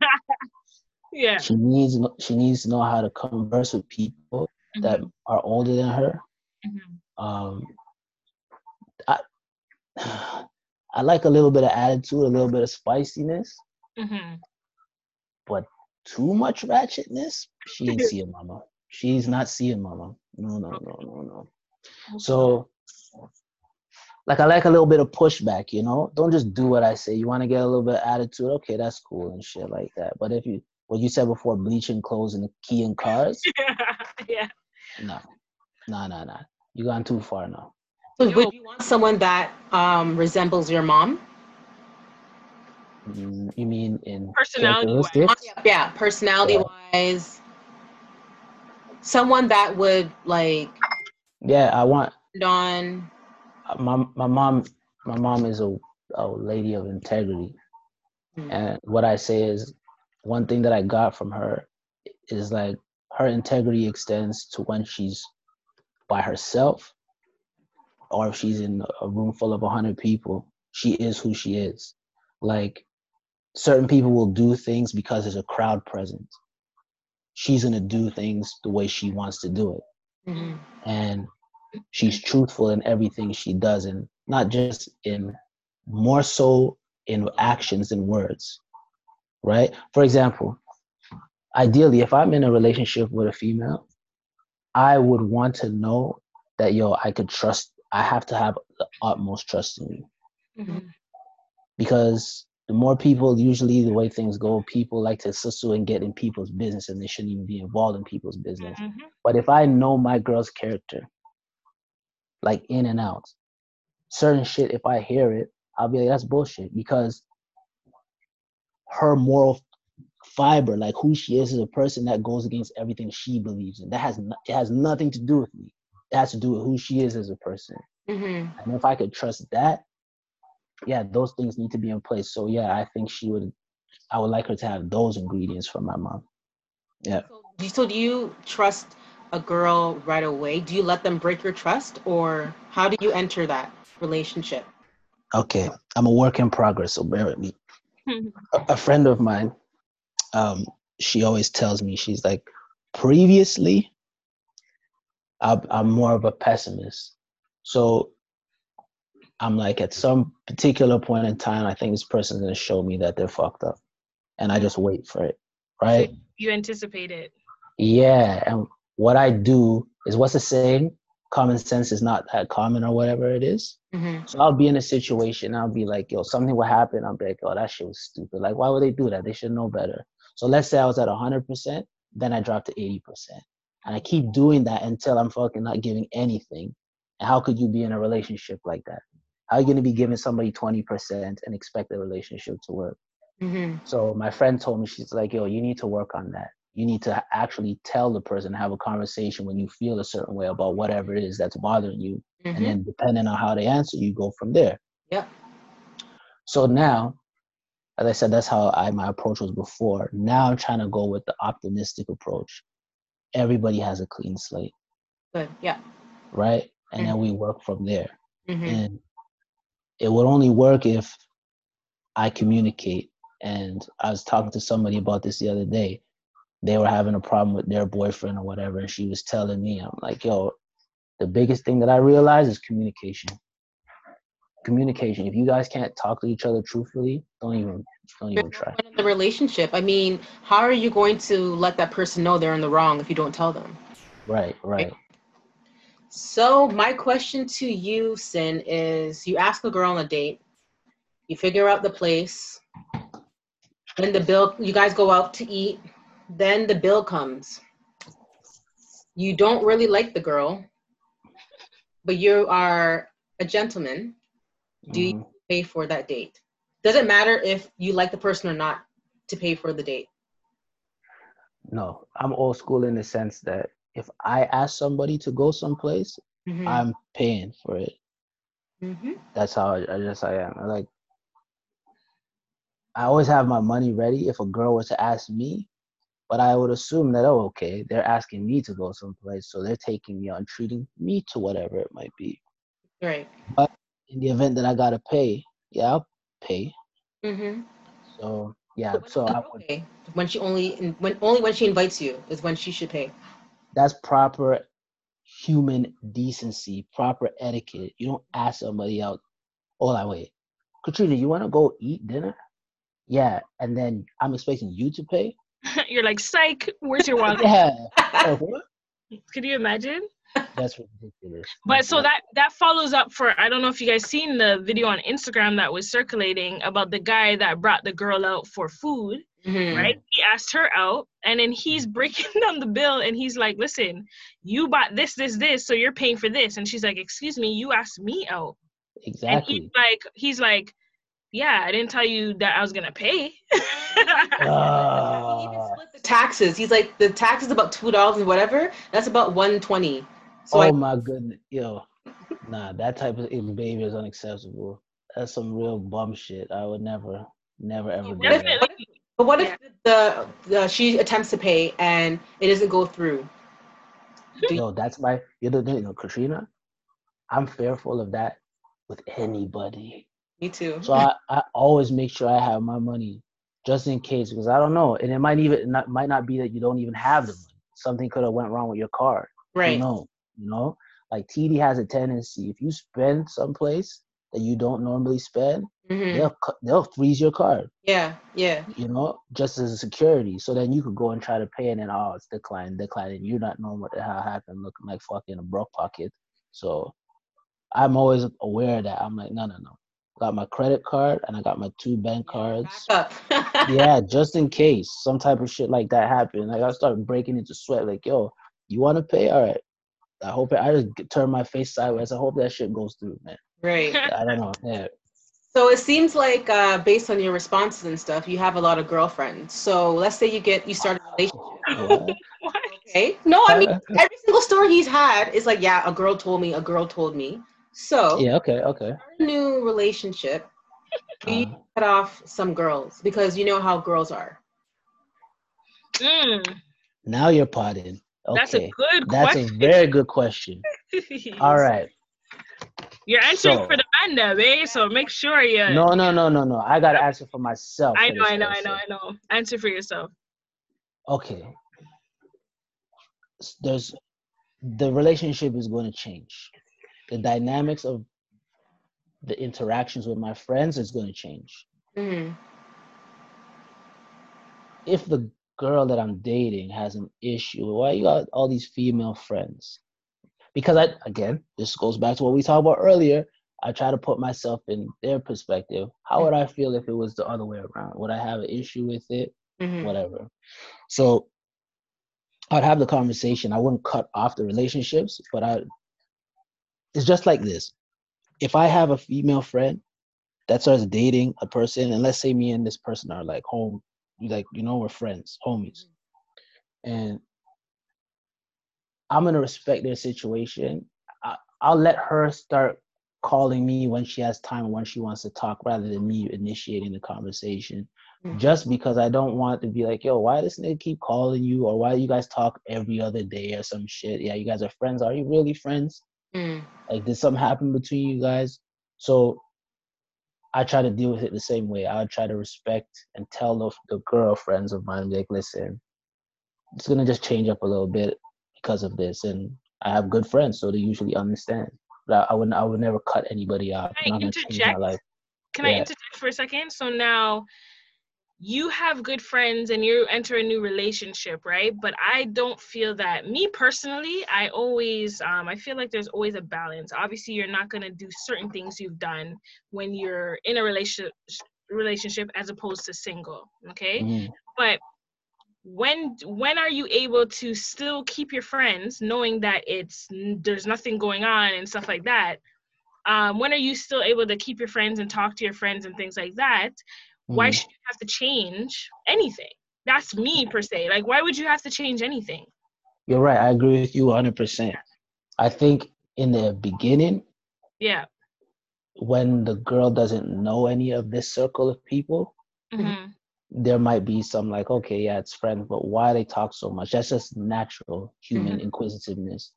Yeah. She needs she needs to know how to converse with people that Mhm, are older than her. mhm, Um, I I like a little bit of attitude, a little bit of spiciness, mhm. but too much ratchetness. She ain't seeing mama. She's not seeing mama. No, no, no, no, no. So, like, I like a little bit of pushback, you know? Don't just do what I say. You want to get a little bit of attitude? Okay, that's cool and shit like that. But if you, what you said before, bleaching clothes and keying cars, yeah. no, no, no, no. You gone too far now. So would you want someone that um, resembles your mom? Mm, You mean in Personality-wise. Yeah, personality wise. Someone that would like Yeah, I want, on? My my mom my mom is a, a lady of integrity. Mm. and what i say is one thing that i got from her is like her integrity extends to when she's by herself or if she's in a room full of 100 people. She is who she is. Like certain people will do things because there's a crowd present she's going to do things the way she wants to do it Mhm. and she's truthful in everything she does and not just in more so in actions than words right for example ideally if i'm in a relationship with a female i would want to know that yo i could trust i have to have the utmost trust in you Mhm. because the more people usually the way things go people like to sussue and get in people's business and they shouldn't even be involved in people's business Mhm. but if I know my girl's character, like in and out, certain shit, if I hear it, I'll be like, that's bullshit because her moral fiber, like who she is as a person, that goes against everything she believes in. That has no, it has nothing to do with me. It has to do with who she is as a person. Mhm. And if I could trust that, yeah, those things need to be in place. So yeah, I think she would. I would like her to have those ingredients for my mom. Yeah. So, do- so do you trust a girl right away? Do you let them break your trust, or how do you enter that relationship? Okay, I'm a work in progress, so bear with me. A, a friend of mine, um, she always tells me she's like, previously, I'm, I'm more of a pessimist. So I'm like, at some particular point in time, I think this person's gonna show me that they're fucked up, and I just wait for it, right? You anticipate it. Yeah, and what I do is what's the saying? Common sense is not that common, or whatever it is. Mhm. So I'll be in a situation, I'll be like, yo, something will happen. I'll be like, oh, that shit was stupid. Like, why would they do that? They should know better. So let's say I was at 100%, then I dropped to 80%. And I keep doing that until I'm fucking not giving anything. And how could you be in a relationship like that? How are you going to be giving somebody 20% and expect the relationship to work? Mhm. So my friend told me, she's like, yo, you need to work on that. You need to actually tell the person, have a conversation when you feel a certain way about whatever it is that's bothering you and Mhm. then depending on how they answer you go from there Yeah. so now as i said that's how i my approach was before now i'm trying to go with the optimistic approach everybody has a clean slate Good. Yeah. right and then we work from there Mhm. and it would only work if i communicate. And i was talking to somebody about this the other day. They were having a problem with their boyfriend or whatever and she was telling me i'm like yo the biggest thing that i realize is communication. Communication. If you guys can't talk to each other truthfully don't even don't even try. In the relationship, I mean, how are you going to let that person know they're in the wrong if you don't tell them? right right So my question to you, Sin, is you ask a girl on a date, you figure out the place, then the bill, you guys go out to eat, then the bill comes. You don't really like the girl, but you are a gentleman. Do you Mhm. pay for that date? Doesn't matter if you like the person or not to pay for the date. no i'm old school in the sense that if i ask somebody to go someplace Mhm. i'm paying for it Mhm. that's how I, I just I am. I like I always have my money ready if a girl were to ask me, but I would assume that oh okay, they're asking me to go someplace, so they're taking me on treating me to whatever it might be. Right. In the event that I gotta pay, yeah, I'll pay. Mm-hmm. So yeah, But when so I would, pay? when she only when only when she invites you is when she should pay. That's proper human decency, proper etiquette. You don't ask somebody out. all that way. Katrina, you want to go eat dinner? Yeah, and then I'm expecting you to pay. You're like, psych, where's your wallet? Yeah? Could you imagine? That's ridiculous. But so that that follows up for I don't know if you guys seen the video on Instagram that was circulating about the guy that brought the girl out for food, Mhm. right? He asked her out and then he's breaking down the bill and he's like, "Listen, you bought this this this, so you're paying for this." And she's like, "Excuse me, you asked me out." Exactly. And he's like he's like, "Yeah, I didn't tell you that I was going to pay." He even the taxes. He's like the tax is about two dollars and whatever. That's about one twenty. So oh I my goodness, yo, Nah, that type of behavior is unacceptable. That's some real bum shit. I would never, never ever do that. Definitely. But what Yeah. if the, the she attempts to pay and it doesn't go through? Do Yo, that's my you know, you know Katrina. I'm fearful of that with anybody. Me too. So I, I always make sure I have my money just in case because I don't know. And it might even not might not be that you don't even have the money. Something could have went wrong with your card. right. You know, you know, like TD has a tendency if you spend someplace that you don't normally spend, Mhm. they'll they'll freeze your card. Yeah. Yeah. You know, just as a security. So then you could go and try to pay, and then oh, it's declined, declined, and you're not knowing what the hell happened, looking like fucking a broke pocket. So I'm always aware of that. I'm like, no, no, no. Got my credit card and I got my two bank cards. Yeah, just in case some type of shit like that happened. Like I started breaking into sweat. Like, yo, you want to pay? All right. I hope it, I just turn my face sideways. I hope that shit goes through, man. right. I don't know. Yeah. So it seems like uh, based on your responses and stuff, you have a lot of girlfriends. So let's say you get you start a relationship. What? What? Okay. No, I mean every single story he's had is like, yeah, a girl told me, a girl told me. So yeah. Okay. Okay. start a new relationship. Do you Uh, cut off some girls because you know how girls are. Mm, now you're potting. Okay. That's a good That's question. a very good question. All right. You're answering So- for the man, there, babe. So make sure you. No, no, no, no, no. I gotta answer for myself. I know, I know, I know, I know. Answer for yourself. Okay. There's the relationship is going to change. The dynamics of the interactions with my friends is going to change. hmm if the girl that I'm dating has an issue, why you got all these female friends? Because I again, this goes back to what we talked about earlier. I try to put myself in their perspective. How would I feel if it was the other way around? Would I have an issue with it? hmm Whatever. So I'd have the conversation. I wouldn't cut off the relationships, but I it's just like this. If I have a female friend that starts dating a person, and let's say me and this person are like home, like you know, we're friends, homies, and I'm gonna respect their situation. I, I'll let her start calling me when she has time when she wants to talk, rather than me initiating the conversation. Mhm. Just because I don't want to be like, yo, why does nigga keep calling you, or why you guys talk every other day or some shit? Yeah, you guys are friends. Are you really friends? mm Like, did something happen between you guys? So I try to deal with it the same way. I try to respect and tell the, the girlfriends of mine, like, listen, it's gonna just change up a little bit because of this. And I have good friends, so they usually understand. But I, I would I would never cut anybody off. Can I I'm not gonna change my interject? Can I interject for a second? So now you have good friends and you enter a new relationship, right? But I don't feel that me personally, I always um I feel like there's always a balance. Obviously, you're not going to do certain things you've done when you're in a relationship relationship as opposed to single, okay? Mhm. but when when are you able to still keep your friends knowing that it's there's nothing going on and stuff like that um, when are you still able to keep your friends and talk to your friends and things like that why Mhm. should you have to change anything that's me per se like why would you have to change anything You're right. I agree with you 100%. I think in the beginning, yeah when the girl doesn't know any of this circle of people, hmm there might be some like, okay, yeah, it's friends, but why they talk so much? That's just natural human inquisitiveness.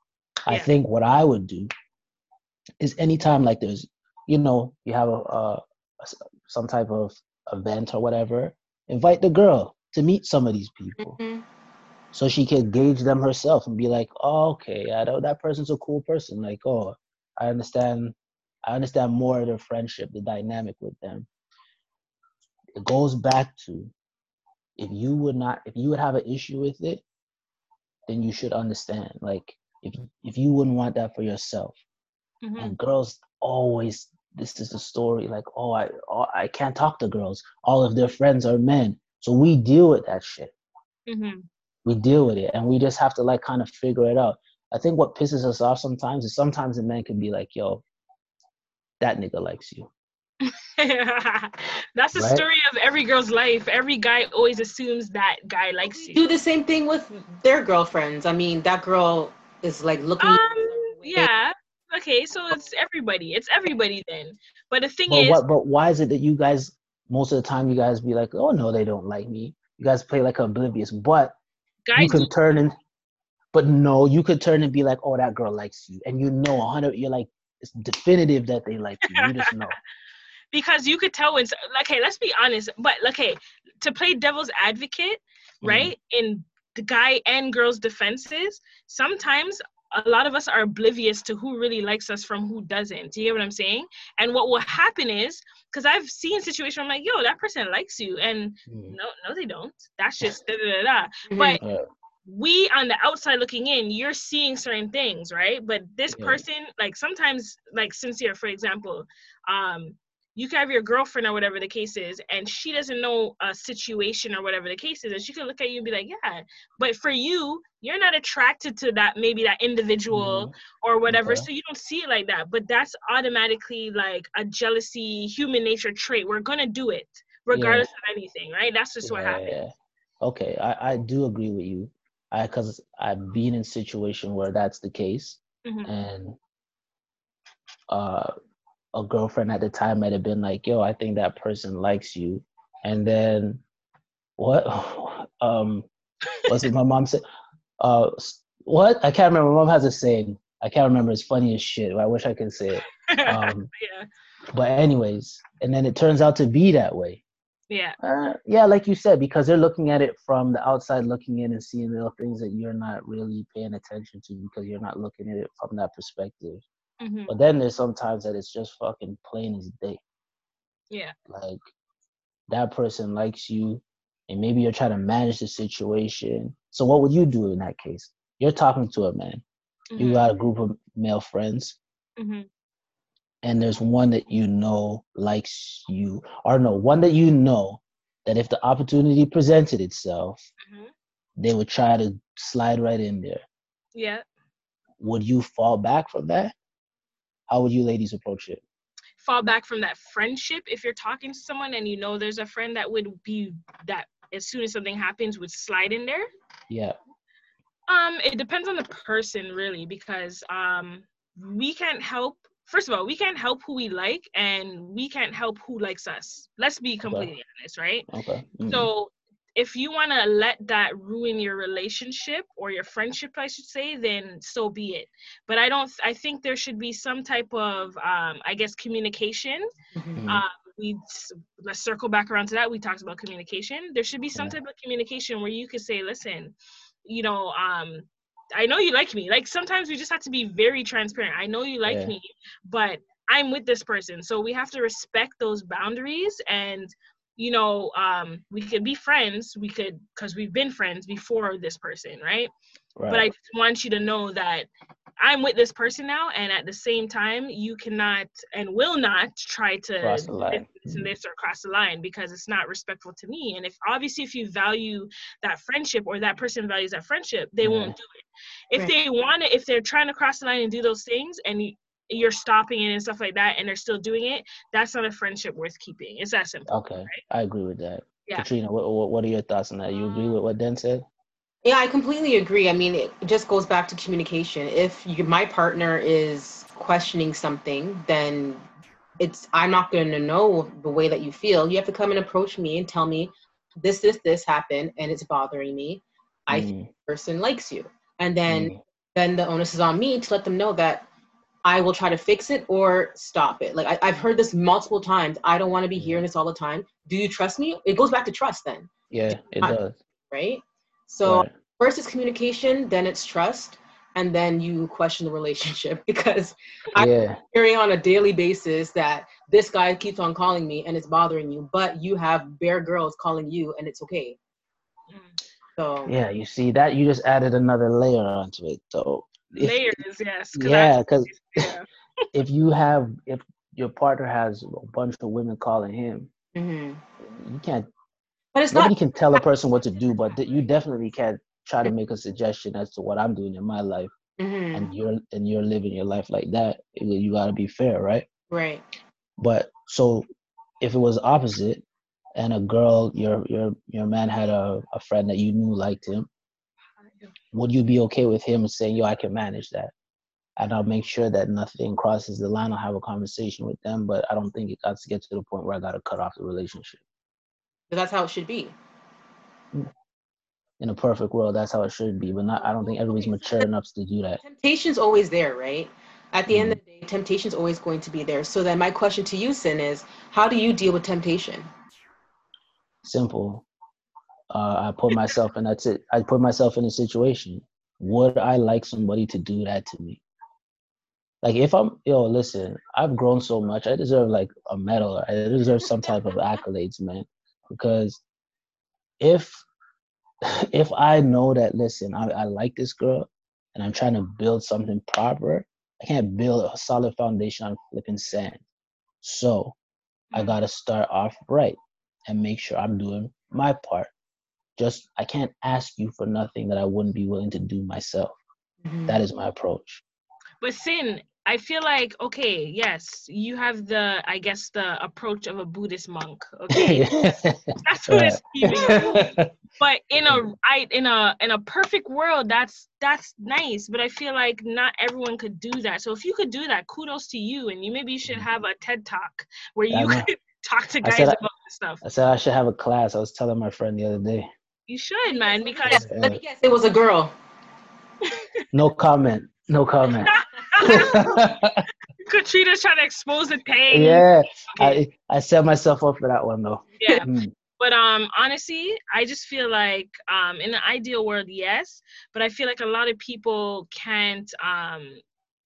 I think what I would do is anytime like there's, you know, you have a, a, a some type of event or whatever, invite the girl to meet some of these people Mhm. so she can gauge them herself and be like, oh, okay, I know that person's a cool person. Like, oh, I understand. I understand more of their friendship, the dynamic with them. It goes back to if you would not, if you would have an issue with it, then you should understand. Like, if if you wouldn't want that for yourself, hmm and girls always, this is the story. Like, oh, I, oh, I can't talk to girls. All of their friends are men, so we deal with that shit hmm we deal with it and we just have to like kind of figure it out. I think what pisses us off sometimes is sometimes the men can be like, yo, that nigga likes you. that's the Right? story of every girl's life every guy always assumes that guy likes you Do the same thing with their girlfriends. I mean, that girl is like looking. Um, a yeah, Okay, so it's everybody. It's everybody then. But the thing But is, what? But why is it that you guys most of the time you guys be like, oh no, they don't like me. You guys play like oblivious, but you can do- turn and, but no, you could turn and be like, oh, that girl likes you, and you know, a hundred, you're like, it's definitive that they like you. You just know. because you could tell when. Okay, let's be honest. But okay, to play devil's advocate, Mhm. right? In the guy and girl's defenses, sometimes a lot of us are oblivious to who really likes us from who doesn't. Do you hear what I'm saying? And what will happen is, because I've seen situations, I'm like, yo, that person likes you, and Mm. no, no, they don't. That's just da da da. da. Mhm. But we on the outside looking in, you're seeing certain things, right? But this Yeah. person, like sometimes, like sincere, for example, um, you can have your girlfriend or whatever the case is, and she doesn't know a situation or whatever the case is, and she can look at you and be like, yeah. But for you, you're not attracted to that maybe that individual mhm. or whatever, Okay. so you don't see it like that. But that's automatically like a jealousy, human nature trait. We're gonna do it regardless of anything, right? That's just what happens. yeah. Okay, I, I do agree with you. I because I've been in situation where that's the case, Mhm. and uh, a girlfriend at the time might have been like, "Yo, I think that person likes you," and then what? um, what's it? My mom said, "Uh, what? I can't remember. My mom has a saying. I can't remember. It's funny as shit. I wish I could say it. Um, yeah, but anyways, and then it turns out to be that way. yeah. Uh, yeah, like you said, because they're looking at it from the outside, looking in and seeing little things that you're not really paying attention to because you're not looking at it from that perspective. Hmm But then there's sometimes that it's just fucking plain as day. Yeah. Like that person likes you, and maybe you're trying to manage the situation. So what would you do in that case? You're talking to a man. You Mhm. got a group of male friends, Mhm. and there's one that you know likes you, or no, one that you know that if the opportunity presented itself, Mhm. they would try to slide right in there. Yeah. Would you fall back from that? How would you ladies approach it? Fall back from that friendship if you're talking to someone and you know there's a friend that would be that as soon as something happens would slide in there. Yeah. Um, it depends on the person really because um we can't help first of all, we can't help who we like and we can't help who likes us. Let's be completely honest, right? Okay. Mhm. So if you want to let that ruin your relationship or your friendship, I should say, then so be it. But I don't. I think there should be some type of, um, I guess, communication. Mhm. Mhm. Uh, we let's circle back around to that. We talked about communication. There should be some type of communication where you could say, "Listen, you know, um, I know you like me. Like sometimes we just have to be very transparent. I know you like Yeah. me, but I'm with this person, so we have to respect those boundaries and." You know um we could be friends we could because we've been friends before this person right? right. but i just want you to know that i'm with this person now and at the same time you cannot and will not try to Cross the line. this, this and this or cross the line because it's not respectful to me and if obviously if you value that friendship or that person values that friendship they Yeah. won't do it if Right. they want to if they're trying to cross the line and do those things and you, you're stopping it and stuff like that and they're still doing it that's not a friendship worth keeping it's that simple Okay, I agree with that. Yeah. Katrina, what, what what are your thoughts on that? You agree with what Den said? Yeah, I completely agree. I mean, it just goes back to communication. If you, my partner is questioning something, then it's I'm not going to know the way that you feel. You have to come and approach me and tell me this, this, this happened, and it's bothering me. I think Mm, the person likes you, and then mm, then the onus is on me to let them know that I will try to fix it or stop it. Like I, I've heard this multiple times. I don't want to be hearing this all the time. Do you trust me? It goes back to trust then, yeah, it I- does. right? So Right. first it's communication, then it's trust, and then you question the relationship because I- Yeah, hearing on a daily basis that this guy keeps on calling me and it's bothering you, but you have bare girls calling you and it's okay. Mm. So yeah. You see that you just added another layer onto it, If- layers yes 'cause yeah, because yeah. if you have if your partner has a bunch of women calling him, mhm. you can't. but it's Nobody not can tell a person what to do, but th- you definitely can't try to make a suggestion as to what I'm doing in my life, mhm, and you're and you're living your life like that. You you gotta be fair, right? right. But so if it was opposite and a girl, your your your man had a, a friend that you knew liked him, would you be okay with him saying, Yo, I can manage that? and I'll make sure that nothing crosses the line. I'll have a conversation with them, but I don't think it got to get to the point where I got to cut off the relationship. But that's how it should be. In a perfect world, that's how it should be, but not. I don't think everybody's mature enough to do that. Temptation's always there, right? At the end mm-hmm. of the day, temptation's always going to be there. So then my question to you, Sin, is how do you deal with temptation? Simple. Uh, I put myself in that's it. I put myself in a situation. Would I like somebody to do that to me? Like if I'm yo, listen, I've grown so much. I deserve like a medal. I deserve some type of accolades, man. Because if if I know that listen, I, I like this girl and I'm trying to build something proper, I can't build a solid foundation on flipping sand. So I gotta start off right and make sure I'm doing my part. Just I can't ask you for nothing that I wouldn't be willing to do myself. Mhm. That is my approach. But sin, I feel like okay, yes, you have the I guess the approach of a Buddhist monk. Okay, that's what it's keeping. But in a I in a in a perfect world, that's that's nice. But I feel like not everyone could do that. So if you could do that, kudos to you. And you maybe you should have a TED talk where you could talk to guys said I- about this stuff. I said I should have a class. I was telling my friend the other day. You should, man, because Yes, let me guess, it was a girl. No comment. No comment. Katrina's trying to expose the pain. yeah, I I set myself up for that one though. yeah. Mm. But um, honestly, I just feel like um, in the ideal world, yes. But I feel like a lot of people can't um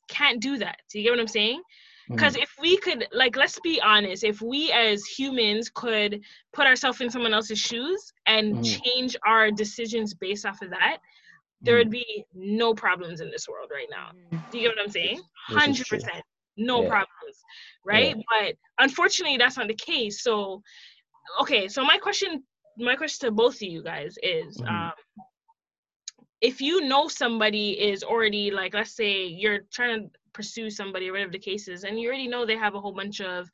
can't do that. Do you get what I'm saying? Because if we could, like, let's be honest, if we as humans could put ourselves in someone else's shoes and Mhm. change our decisions based off of that, there would be no problems in this world right now. Do you get what I'm saying? 100% no Yeah. problems, right? But unfortunately, that's not the case. So, okay, so my question, my question to both of you guys is, Mhm. um, if you know somebody is already like, let's say you're trying to pursue somebody or whatever the case is, and you already know they have a whole bunch of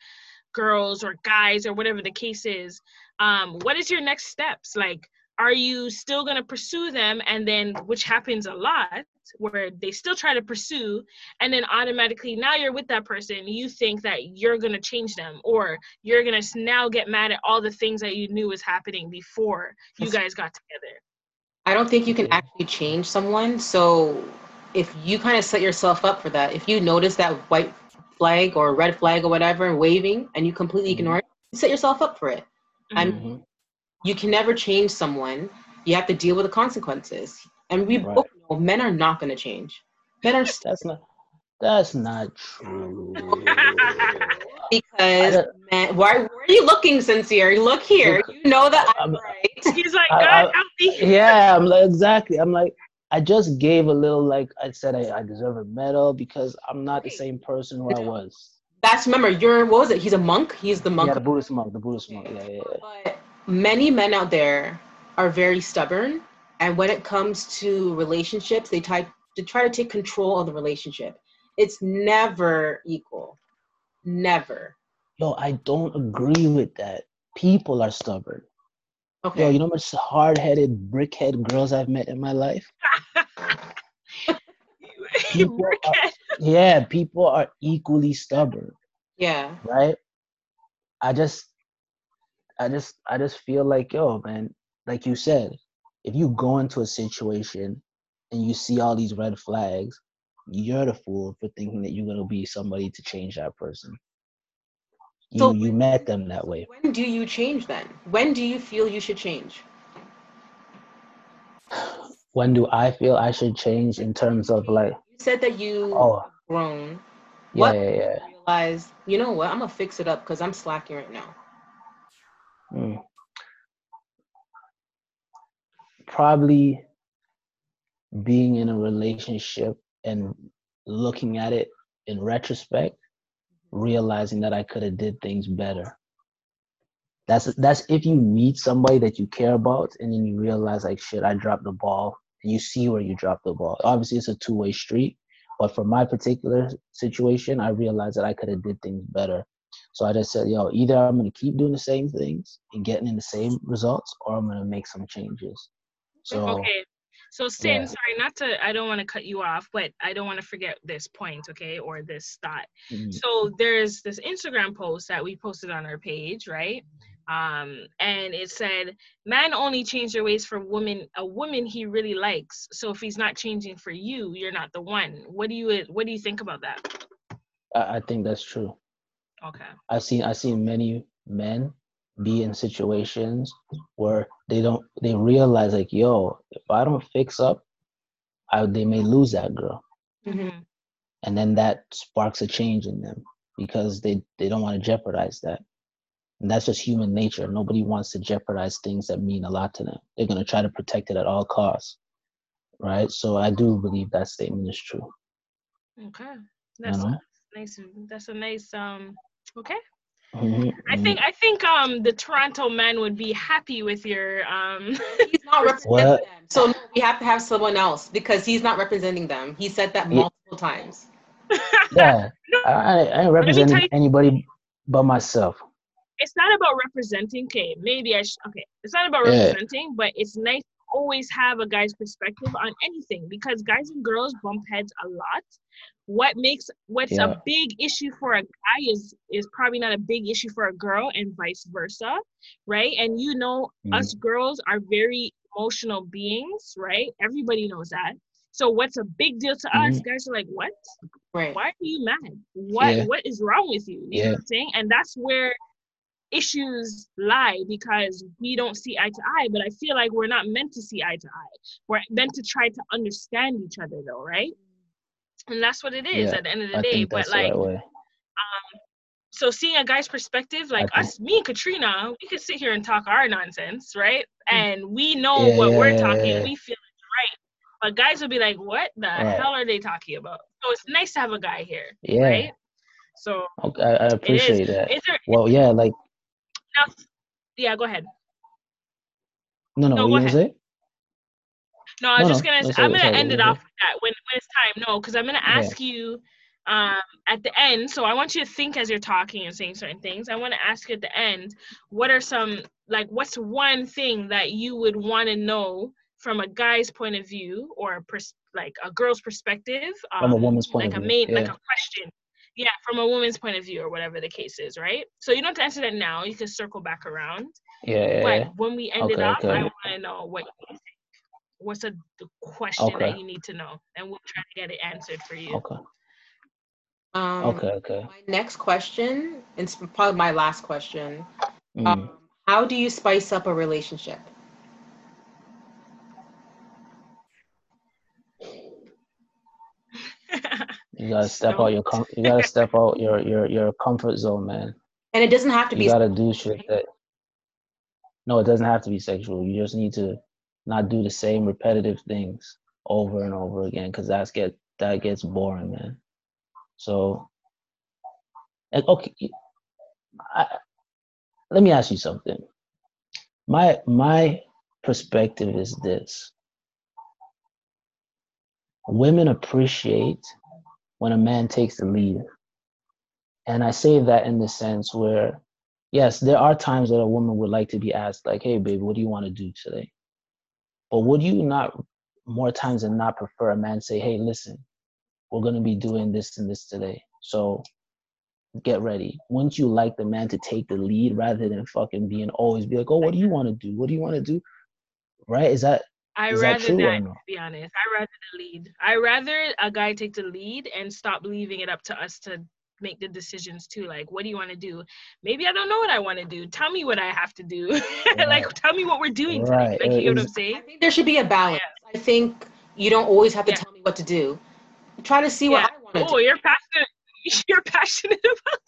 girls or guys or whatever the case is, um, what is your next steps? Like, are you still going to pursue them and then which happens a lot where they still try to pursue and then automatically now you're with that person you think that you're going to change them or you're going to now get mad at all the things that you knew was happening before you guys got together I don't think you can actually change someone. So if you kind of set yourself up for that, if you notice that white flag or red flag or whatever waving and you completely Mhm. ignore it, you set yourself up for it. I'm- Mhm. Mhm. You can never change someone. You have to deal with the consequences. And we Right. both know men are not going to change. Men are st- That's not. That's not true. because I- men. Why, why are you looking sincere? Look here. You know that I'm I'm- right. he's like I- god I- help me yeah, I'm like exactly. I'm like I just gave a little like I said I, I deserve a medal because I'm not the same person who I was. That's remember. You're what was it? He's a monk. He's the monk. Yeah, the Buddhist monk, the Buddhist monk. Yeah, yeah. But many men out there are very stubborn, and when it comes to relationships, they try to try to take control of the relationship. It's never equal. Never. Yo, I don't agree with that. People are stubborn. Okay. Yo, you know how much hard-headed, brickhead girls I've met in my life? People are-. Yeah, people are equally stubborn. yeah. right? I just, I just, I just feel like, yo, man, like you said, if you go into a situation and you see all these red flags, you're the fool for thinking that you're gonna be somebody to change that person. You So you met them that way. When do you change then? When do you feel you should change? When do I feel I should change in terms of like, You said that you oh, grown. yeah, What yeah, yeah. realize, you know what? I'm gonna fix it up because I'm slacking right now. Mm. Probably being in a relationship and looking at it in retrospect, realizing that I could have did things better. That's that's if you meet somebody that you care about and then you realize like shit, I dropped the ball you see where you drop the ball. Obviously it's a two-way street, but for my particular situation, I realized that I could have did things better. So I just said, yo, either I'm gonna keep doing the same things and getting in the same results, or I'm gonna make some changes. So okay So Sin, Yeah. sorry, not to I don't want to cut you off, but I don't want to forget this point, okay, or this thought. Mhm. So there's this Instagram post that we posted on our page, right? Um, and it said, "Man only change their ways for woman, a woman he really likes. So if he's not changing for you, you're not the one." What do you What do you think about that? I, I think that's true. Okay. I've seen I've seen many men be in situations where they don't they realize like, yo, if I don't fix up, I they may lose that girl. Mhm. Mhm. And then that sparks a change in them because they, they don't want to jeopardize that. And that's just human nature. Nobody wants to jeopardize things that mean a lot to them. They're gonna try to protect it at all costs. Right? So I do believe that statement is true. Okay. That's know? nice. That's a nice. Um. Okay. Mhm, I mhm. think I think um the Toronto men would be happy with your um. He's not representing What? them. So no, we have to have someone else because he's not representing them. He said that Yeah. multiple times. yeah. I, I I ain't representing anybody but myself. It's not about representing. Okay, maybe I should. Okay, it's not about Yeah. representing, but it's nice to always have a guy's perspective on anything because guys and girls bump heads a lot. What makes what's Yeah. a big issue for a guy is is probably not a big issue for a girl, and vice versa, right? And you know, Mhm. us girls are very emotional beings, right? Everybody knows that. So what's a big deal to us? Guys are like, what? Right. why are you mad? What Yeah. what is wrong with you? You know what I'm saying? And that's where issues lie because we don't see eye to eye, but I feel like we're not meant to see eye to eye. We're meant to try to understand each other though, right? And that's what it is Yeah, at the end of the I day. think But like um so seeing a guy's perspective, like think- us, me and Katrina, we could sit here and talk our nonsense, right? And we know Mm. Yeah, what yeah, we're talking, we feel it's right. But guys will be like, what the Right. hell are they talking about? So it's nice to have a guy here, Yeah. right? So Okay, I, I appreciate that. is there Well, yeah, like now, yeah, go ahead. no, no, No, what go say? No, I was No, just gonna. no, I'm gonna sorry, end go it off with that when when it's time. No, because I'm gonna Yeah. ask you um, at the end. So I want you to think as you're talking and saying certain things. I want to ask you at the end. What are some like? What's one thing that you would want to know from a guy's point of view or a pers- like a girl's perspective? Um, From a woman's point like of a view, main like a question. Yeah, from a woman's point of view or whatever the case is, right? So you don't have to answer that now. You can circle back around. Yeah, yeah, But yeah. when we end it Okay, up, okay. I want to know what you think. What's a the question Okay. that you need to know, and we'll try to get it answered for you. Okay. Um, Okay, okay. My next question, and it's probably my last question. Mm. Um, how do you spice up a relationship? You gotta step So- out your com- you gotta step out your your your comfort zone, man. And it doesn't have to You be. You gotta do shit that. No, it doesn't have to be sexual. You just need to not do the same repetitive things over and over again, because that's get that gets boring, man. So, and okay, I, let me ask you something. My my perspective is this: women appreciate when a man takes the lead. And I say that in the sense where, yes, there are times that a woman would like to be asked, like, hey, baby, what do you want to do today? But would you not, more times than not, prefer a man say, hey, listen, we're going to be doing this and this today. So get ready. Wouldn't you like the man to take the lead rather than fucking being always be like, oh, what do you want to do? What do you want to do? Right? Is that, I Is that rather true that, no? to be honest. I rather the lead. I rather a guy take the lead and stop leaving it up to us to make the decisions too. Like, what do you want to do? Maybe I don't know what I want to do. Tell me what I have to do. like, tell me what we're doing Right. today. Like, you know what I'm Is- I saying? think there should be a balance. I think you don't always have to Yeah. tell me what to do. Try to see what I want to Oh, do. Oh, you're passionate. You're passionate about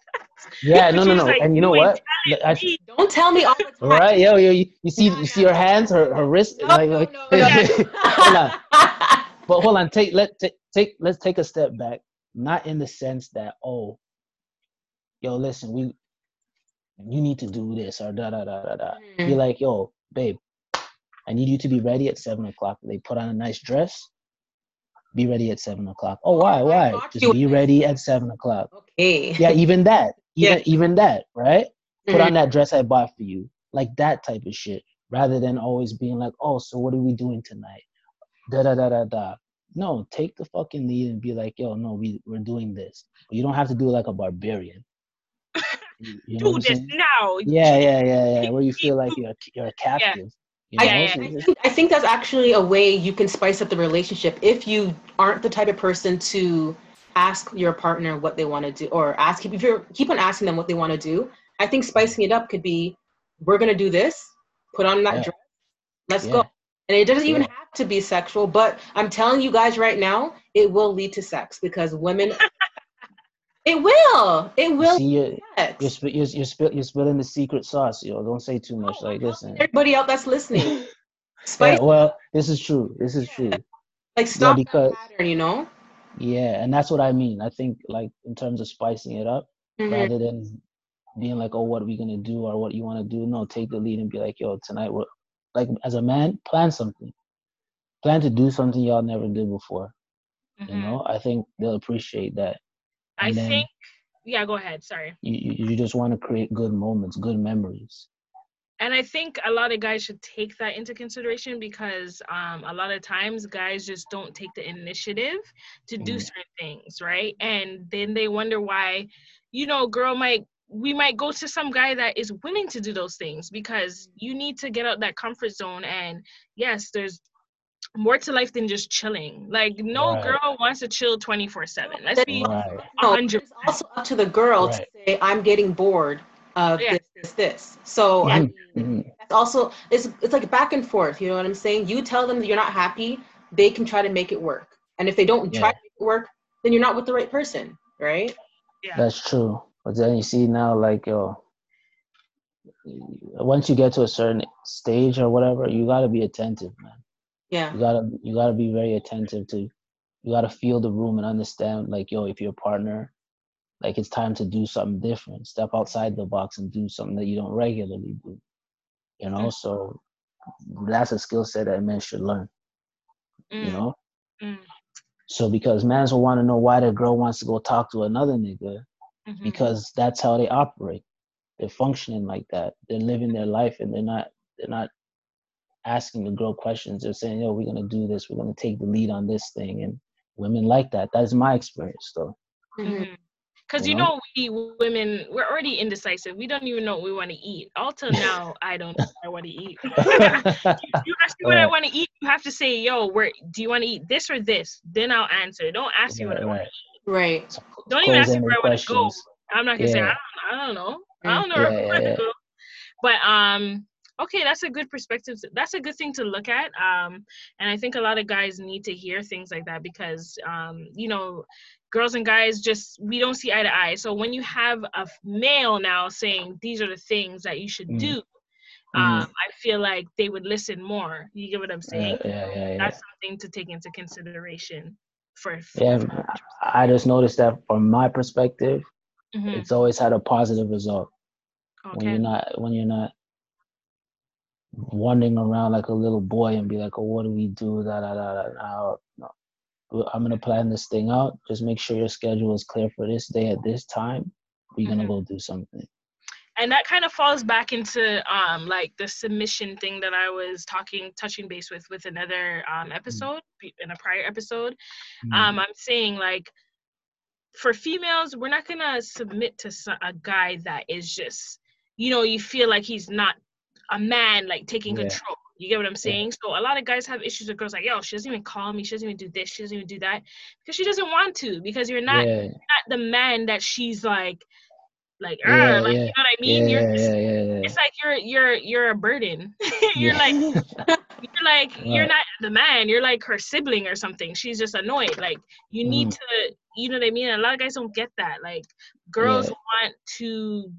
yeah, no, no, no. like, and you know what? ain't I, me." Don't tell me all the time. right, yo, yo, you, you see, No, you see her hands, her, her wrist, No, like, like, no, no. hold on. but hold on take let take, take let's take a step back not in the sense that oh yo listen we you need to do this or da da da da da be Mhm. like yo babe i need you to be ready at seven o'clock they put on a nice dress be ready at seven o'clock oh why why just be ready at seven o'clock Okay. yeah even that even Yeah. even that right put Mhm. on that dress i bought for you like that type of shit rather than always being like oh so what are we doing tonight da da da da da. No, take the fucking lead and be like, yo, no, we we're doing this. But you don't have to do it like a barbarian. You, you Do this saying? now. Yeah, yeah, yeah, yeah. Where you feel like you're you're a captive. You I, know? Yeah, yeah. I think, I think that's actually a way you can spice up the relationship if you aren't the type of person to ask your partner what they want to do or ask if you keep on asking them what they want to do. I think spicing it up could be, we're gonna do this. Put on that Yeah. dress. Let's Yeah. go. And it doesn't even Yeah. have to be sexual, but I'm telling you guys right now, it will lead to sex because women. it will. It will. see, you're, sex. you're, sp- you're, you're, you're spilling the secret sauce, yo. Don't say too much. Like, listen. Everybody out that's listening, Yeah, spice well, this is true. This is true. like stop because- that pattern. You know. Yeah, and that's what I mean. I think, like, in terms of spicing it up, Mhm. rather than being like, oh, what are we gonna do or what you want to do? No, take the lead and be like, yo, tonight we're like, as a man, plan something. Plan to do something y'all never did before. You Mhm. know, I think they'll appreciate that. I And then- think. Yeah, go ahead. Sorry. You you, you just want to create good moments, good memories. And i think a lot of guys should take that into consideration because um, a lot of times guys just don't take the initiative to do Mhm. certain things right and then they wonder why you know girl might we might go to some guy that is willing to do those things because you need to get out that comfort zone and yes there's more to life than just chilling like no Right. girl wants to chill 24 7 let's be Right. No, 100 it's also up to the girl Right. to say, "I'm getting bored of Yeah. this, this, this." So I Mhm, mean, that's also it's it's like back and forth. You know what I'm saying? You tell them that you're not happy, they can try to make it work, and if they don't try to make it work, then you're not with the right person, right? yeah That's true. But then you see now, like, yo, once you get to a certain stage or whatever, you gotta be attentive, man. Yeah. You gotta you gotta be very attentive to. You gotta feel the room and understand, like, yo, if your partner, like, it's time to do something different. Step outside the box and do something that you don't regularly do. You know, so that's a skill set that men should learn. You Mm, know. mm, So because mans will want to know why the girl wants to go talk to another nigga, mhm. because that's how they operate. They're functioning like that. They're living their life and they're not they're not asking the girl questions. They're saying, yo, we're gonna do this, we're gonna take the lead on this thing. And women like that. That's my experience though. Mhm. Because You you know? know, we women, we're already indecisive. We don't even know what we want to eat. All till now, I don't know what I want to eat. you ask me what I want to eat, you have to say, yo, where do you want to eat this or this? Then I'll answer. Don't ask me what right, I want. right. Right. Don't even ask me Close-ended where I want to go. I'm not gonna say I don't, I don't know. I don't know where Yeah, I want to yeah. go. But um, okay, that's a good perspective. That's a good thing to look at. Um, and I think a lot of guys need to hear things like that because um, you know, girls and guys just we don't see eye to eye. So when you have a male now saying these are the things that you should Mm. do, Mhm. um, I feel like they would listen more. You get what I'm saying? Yeah, yeah, yeah, yeah. That's something to take into consideration for. for Yeah, I just noticed that from my perspective, Mhm. it's always had a positive result. When you're not when you're not wandering around like a little boy and be like, oh, what do we do? Da da da da. da. No. I'm gonna plan this thing out. Just make sure your schedule is clear for this day at this time. We're gonna Mhm. go do something. and that kind of falls back into um like the submission thing that i was talking touching base with with another um episode be- in a prior episode um i'm saying like for females we're not gonna submit to a guy that is just you know you feel like he's not a man like taking Yeah. control you get what i'm saying so a lot of guys have issues with girls like yo she doesn't even call me she doesn't even do this she doesn't even do that because she doesn't want to because you're not yeah, not the man that she's like like, Yeah, like yeah, you know what I yeah, mean? you're just, yeah, yeah, yeah. it's like you're you're you're a burden. you're like you're like you're not the man. You're like her sibling or something. She's just annoyed. Like you need Mm. to, you know what I mean? A lot of guys don't get that. Like girls Yeah. want to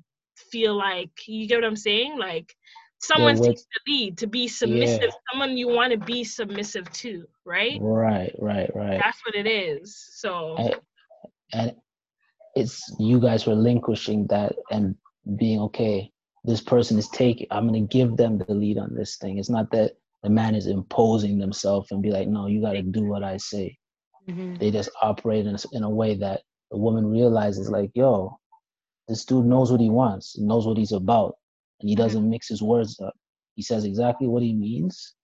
feel like you get what I'm saying? Like someone what- takes the lead to be submissive. Someone you want to be submissive to, right? right, right, right. That's what it is. So and, and it's you guys relinquishing that and being okay this person is taking i'm going to give them the lead on this thing it's not that the man is imposing themselves and be like no you got to do what i say Mhm. they just operate in a, in a way that the woman realizes like yo this dude knows what he wants knows what he's about and he doesn't mix his words up he says exactly what he means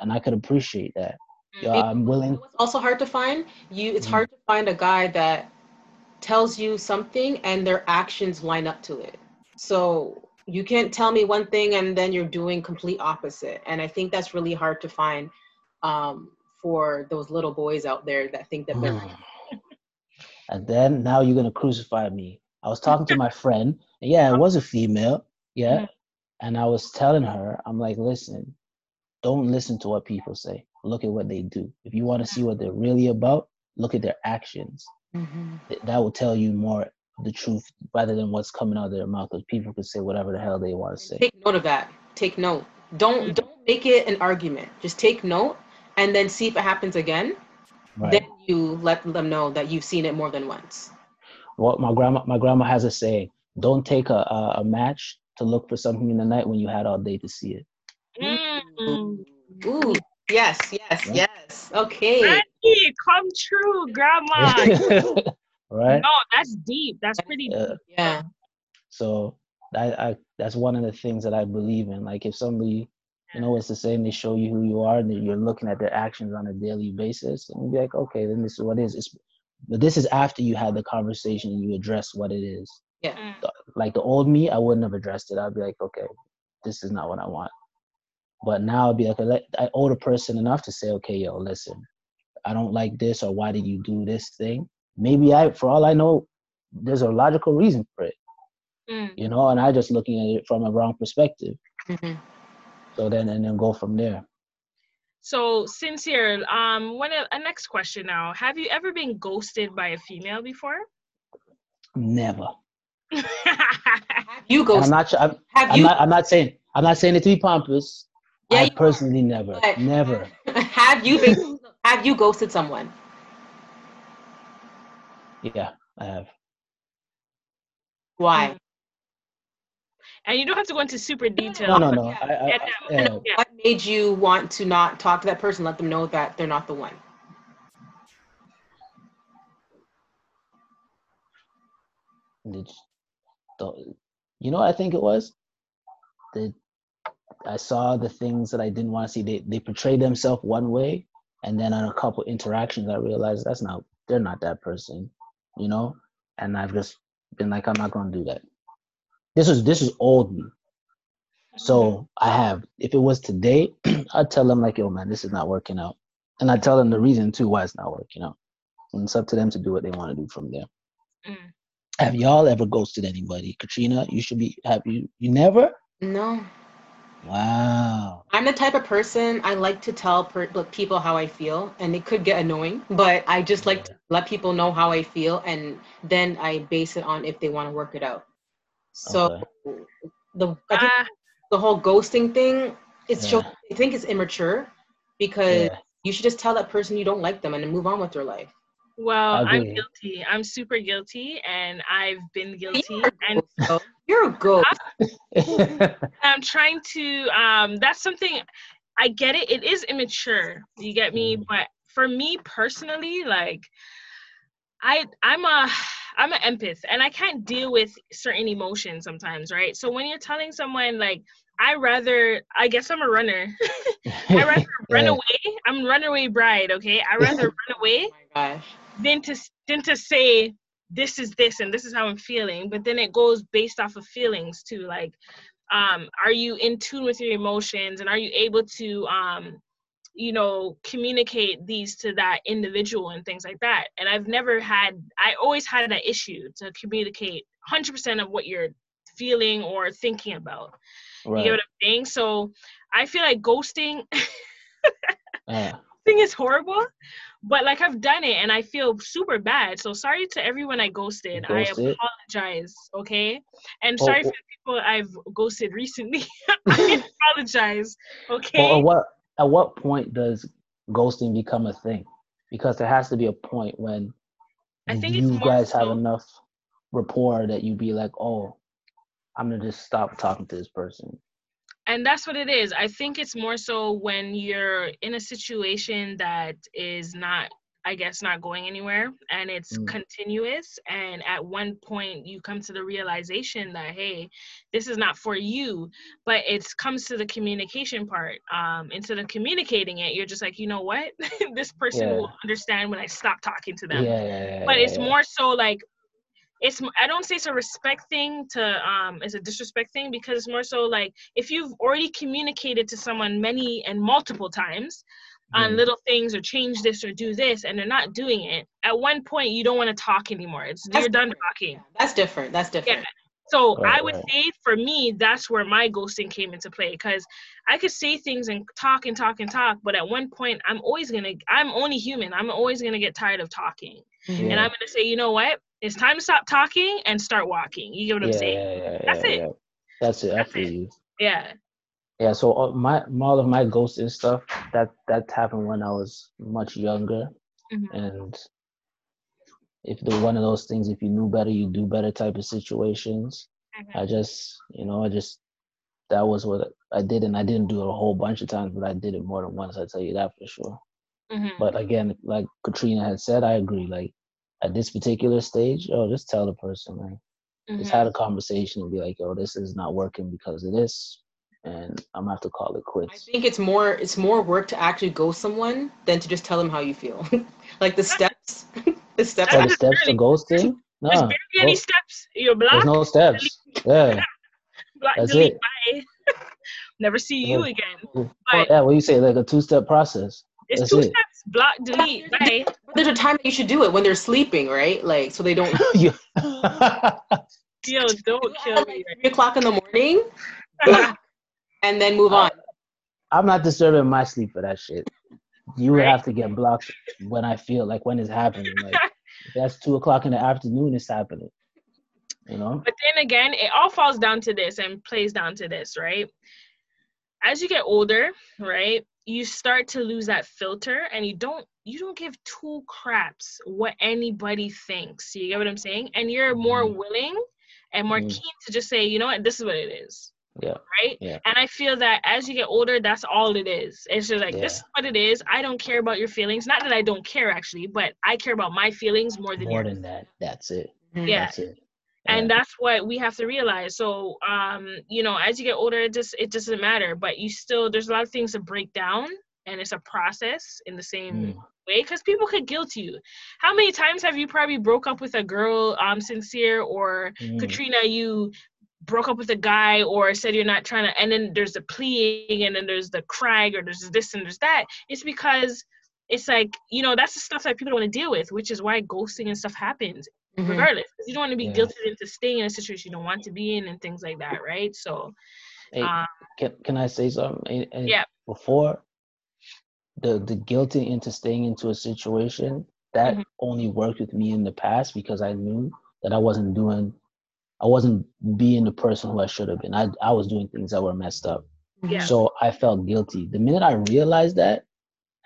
and i could appreciate that Yo, I'm willing. It's also hard to find. You, it's Mhm. hard to find a guy that tells you something and their actions line up to it. So you can't tell me one thing and then you're doing complete opposite. And I think that's really hard to find um, for those little boys out there that think that they're. Mm. and then now you're gonna crucify me. I was talking to my friend, and yeah, it was a female, yeah, Mhm. and I was telling her, I'm like, listen, don't listen to what people say. Look at what they do. If you want to see what they're really about, look at their actions. Th- That will tell you more the truth rather than what's coming out of their mouth. Because people can say whatever the hell they want to say. Take note of that. Take note. Don't Mhm. don't make it an argument. Just take note and then see if it happens again. Right. Then you let them know that you've seen it more than once. Well, my grandma my grandma has a saying: Don't take a, a a match to look for something in the night when you had all day to see it. Mm. Ooh, yes, yes, Yeah. yes. Okay. Randy, come true, grandma. right. no, that's deep. That's pretty Yeah. deep. Yeah. So I, I that's one of the things that I believe in. Like if somebody, you know, it's the same, they show you who you are, and you're looking at their actions on a daily basis, and you be like, okay, then this is what it is. It's, but this is after you had the conversation and you address what it is. Yeah. Mm. Like the old me, I wouldn't have addressed it. I'd be like, okay, this is not what I want. But now I'd be like, let- I owe the person enough to say, okay, yo, listen, I don't like this, or why did you do this thing? Maybe I, for all I know, there's a logical reason for it, Mm. you know, and I just looking at it from a wrong perspective. Mhm. So then, and then go from there. So, sincere. Um, one a, a next question now. Have you ever been ghosted by a female before? Never. Have you And go? I'm not. I'm, Have I'm you? not. I'm not saying. I'm not saying it to be pompous. Yeah, I you are. personally never, But- never. have you been? Have you ghosted someone? Yeah, I have. Why? Mm. and you don't have to go into super detail. No, no, no. Yeah. I, I, Yeah, I- yeah. Yeah. What made you want to not talk to that person? Let them know that they're not the one. Did the, you know what I think it was? That I saw the things that I didn't want to see. They they portrayed themselves one way, and then on a couple interactions, I realized that's not they're not that person, you know. And I've just been like, I'm not gonna do that. This is this is old me. So I have. If it was today, I'd tell them like, yo, man, this is not working out, and I tell them the reason too why it's not working out. And it's up to them to do what they want to do from there. Mm. Have y'all ever ghosted anybody? Katrina, you should be have you you never? No. Wow. I'm the type of person I like to tell per- like, people how I feel, and it could get annoying, but I just like to let people know how I feel, and then I base it on if they want to work it out. So Okay. the I think Ah, the whole ghosting thing, it's show, Yeah. I think it's immature because Yeah. you should just tell that person you don't like them and then move on with your life. Well, I I'm guilty. I'm super guilty, and I've been guilty. You're a And ghost. You're a ghost. I'm trying to. Um, that's something. I get it. It is immature. You get me. Mhm. But for me personally, like, I I'm a I'm an empath, and I can't deal with certain emotions sometimes, right? So when you're telling someone like. I rather, I guess I'm a runner. I rather run away. I'm runaway bride, okay? I rather run away Oh my gosh. Than to than to say this is this and this is how I'm feeling. But then it goes based off of feelings too. Like, um, are you in tune with your emotions and are you able to um, you know, communicate these to that individual and things like that. And I've never had I always had that issue to communicate 100% of what you're feeling or thinking about. You get right. what I'm saying? So I feel like ghosting Yeah. thing is horrible, but like I've done it and I feel super bad. So sorry to everyone I ghosted. I apologize, okay? And Oh, sorry oh. for the people I've ghosted recently. I apologize, okay? Or, or what at what point does ghosting become a thing? Because there has to be a point when I think you guys have enough rapport that you'd be like, oh, I'm gonna just stop talking to this person. And that's what it is. I think it's more so when you're in a situation that is not I guess not going anywhere and it's Mm. continuous and at one point you come to the realization that hey this is not for you but it comes to the communication part um instead of communicating it you're just like you know what this person Yeah. will understand when I stop talking to them yeah, yeah. but it's more so like it's I don't say it's a respect thing to um it's a disrespect thing because it's more so like if you've already communicated to someone many and multiple times on Mm. little things or change this or do this and they're not doing it at one point you don't want to talk anymore it's That's you're done talking That's different. That's different. yeah. so I would right. say for me, that's where my ghosting came into play because I could say things and talk and talk and talk, but at one point, I'm always gonna, I'm only human. I'm always gonna get tired of talking, Mhm. and I'm gonna say, you know what? It's time to stop talking and start walking. You get what I'm saying? yeah, yeah, That's yeah, it. That's it. I That's it. Yeah. Yeah, so all my all of my ghosting stuff that that happened when I was much younger, Mhm. and if they're one of those things, if you knew better, you do better type of situations. Mhm. I just, you know, I just that was what I did, and I didn't do it a whole bunch of times, but I did it more than once. I tell you that for sure. Mhm. But again, like Katrina had said, I agree. Like at this particular stage, oh, just tell the person, like, Just Mhm. had a conversation and be like, yo, this is not working because of this, and I'm gonna have to call it quits. I think it's more it's more work to actually ghost someone than to just tell them how you feel. like the steps, the steps. Oh, the steps to really- ghosting? No, There's barely any no, steps. You block, there's no steps. Yeah, block, that's delete, it. bye. Never see you Yeah. again. Oh, But yeah, what you say, like a two-step process. it's that's two it. steps. Block, delete, bye. But there's a time that you should do it when they're sleeping, right? Like so they don't. You- Yo, don't kill me. like, three o'clock in the morning, and then move on. I'm not disturbing my sleep for that shit. You would Right. have to get blocked when I feel like when it's happening. Like if that's two o'clock in the afternoon, it's happening. You know? But then again, it all falls down to this and plays down to this, right? As you get older, right, you start to lose that filter and you don't you don't give two craps what anybody thinks. You get what I'm saying? And you're more Mhm. willing and more Mhm. keen to just say, you know what, this is what it is. Yeah. Right? Yeah. And I feel that as you get older, that's all it is. It's just like this is what it is. I don't care about your feelings. Not that I don't care actually, but I care about my feelings more than More than that. That's it. Yeah. That's it. And that's what we have to realize. So um you know as you get older it just it doesn't matter but you still there's a lot of things to break down and it's a process in the same Mm. way because people could guilt you. How many times have you probably broke up with a girl um sincere or Mm. katrina you broke up with a guy or said you're not trying to and then there's the pleading and then there's the crying or there's this and there's that? It's because it's like you know that's the stuff that people don't want to deal with which is why ghosting and stuff happens Mhm. regardless because you don't want to be Yeah. guilted into staying in a situation you don't want to be in and things like that right so Hey, um, can can I say something? Eh, Yeah. Before the the guilty into staying into a situation that Mhm. only worked with me in the past because I knew that I wasn't doing, I wasn't being the person who I should have been. I I was doing things that were messed up. Yeah. So I felt guilty. The minute I realized that,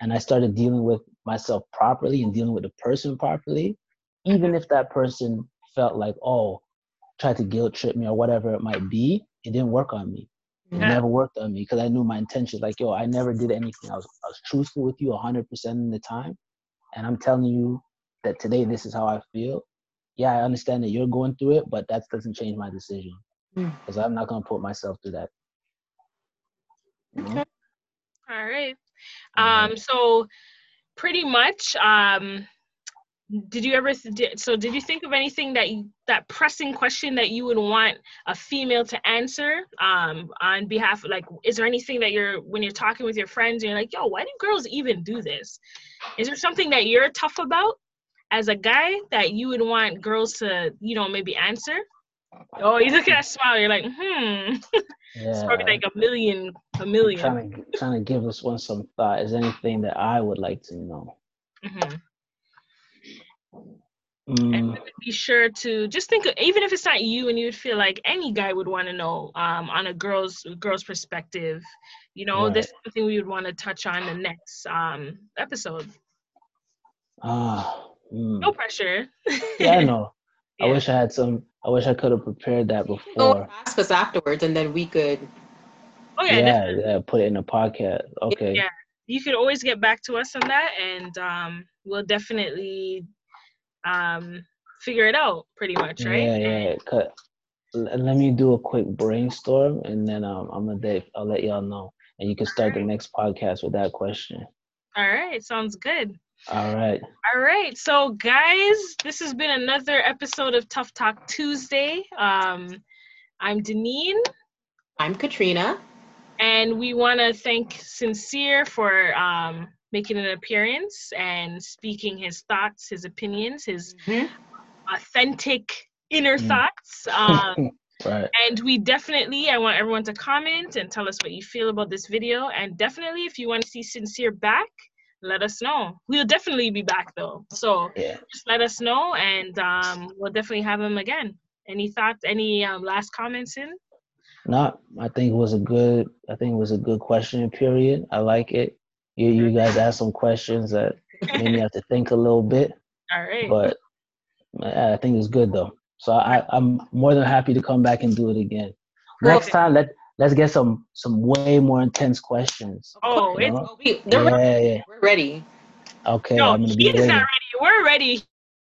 and I started dealing with myself properly and dealing with the person properly, even if that person felt like, oh, tried to guilt trip me or whatever it might be, it didn't work on me. It Yeah. never worked on me because I knew my intention. Like, yo, I never did anything. I was, I was truthful with you 100% of the time. And I'm telling you that today, this is how I feel. Yeah, I understand that you're going through it, but that doesn't change my decision because I'm not going to put myself through that. You know? Okay. all right um so pretty much um did you ever so did you think of anything that you, that pressing question that you would want a female to answer um on behalf of like is there anything that you're when you're talking with your friends and you're like yo why do girls even do this is there something that you're tough about as a guy that you would want girls to you know maybe answer oh you look at that smile you're like hmm it's Yeah. probably like a million a I'm million trying to trying to give this one some thought. Is anything that I would like to know? Mhm. Mm, and be sure to just think of, even if it's not you and you would feel like any guy would want to know um, on a girl's girl's perspective you know this is something we would want to touch on the next um, episode ah, mm. no pressure Yeah, I know. I wish I had some. I wish I could have prepared that Go before. ask us afterwards, and then we could. oh yeah, Yeah, yeah. Put it in a podcast. Okay. yeah you could always get back to us on that, and um, we'll definitely um, figure it out. Pretty much, right? Yeah, yeah. Cut. Let me do a quick brainstorm, and then um, I'm gonna I'll let y'all know, and you can start the next podcast with that question. All right, sounds good. All right. All right. So, guys, this has been another episode of Tough Talk Tuesday. Um, I'm Deneen. I'm Katrina. And we want to thank Sincere for um, making an appearance and speaking his thoughts, his opinions, his mm-hmm. authentic inner mm. thoughts. Um, right. And we definitely, I want everyone to comment and tell us what you feel about this video. And definitely, if you want to see Sincere back, let us know. We'll definitely be back though. So yeah. just let us know and um, we'll definitely have him again. Any thoughts, any um, last comments in? No, I think it was a good I think it was a good question period. I like it. You you guys asked some questions that made me have to think a little bit. All right. But I think it's good though. So I, I'm more than happy to come back and do it again. Next time let let's get some some way more intense questions. Oh, it's, we, yeah, ready. yeah, we're ready. Okay, no, he's not ready. We're ready.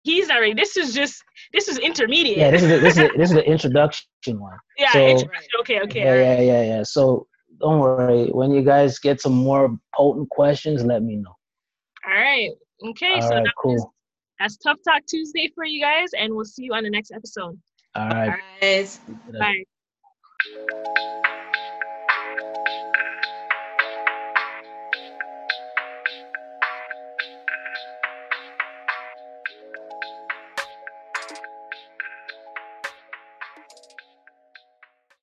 He's not ready. This is just this is intermediate. Yeah, this is a, this is a, this is the introduction one. Yeah, so, introduction. Okay, okay. Yeah, yeah, yeah, yeah. So don't worry. When you guys get some more potent questions, let me know. All right. Okay. All so right, cool. that's Tough Talk Tuesday for you guys, and we'll see you on the next episode. All right. All right. Bye.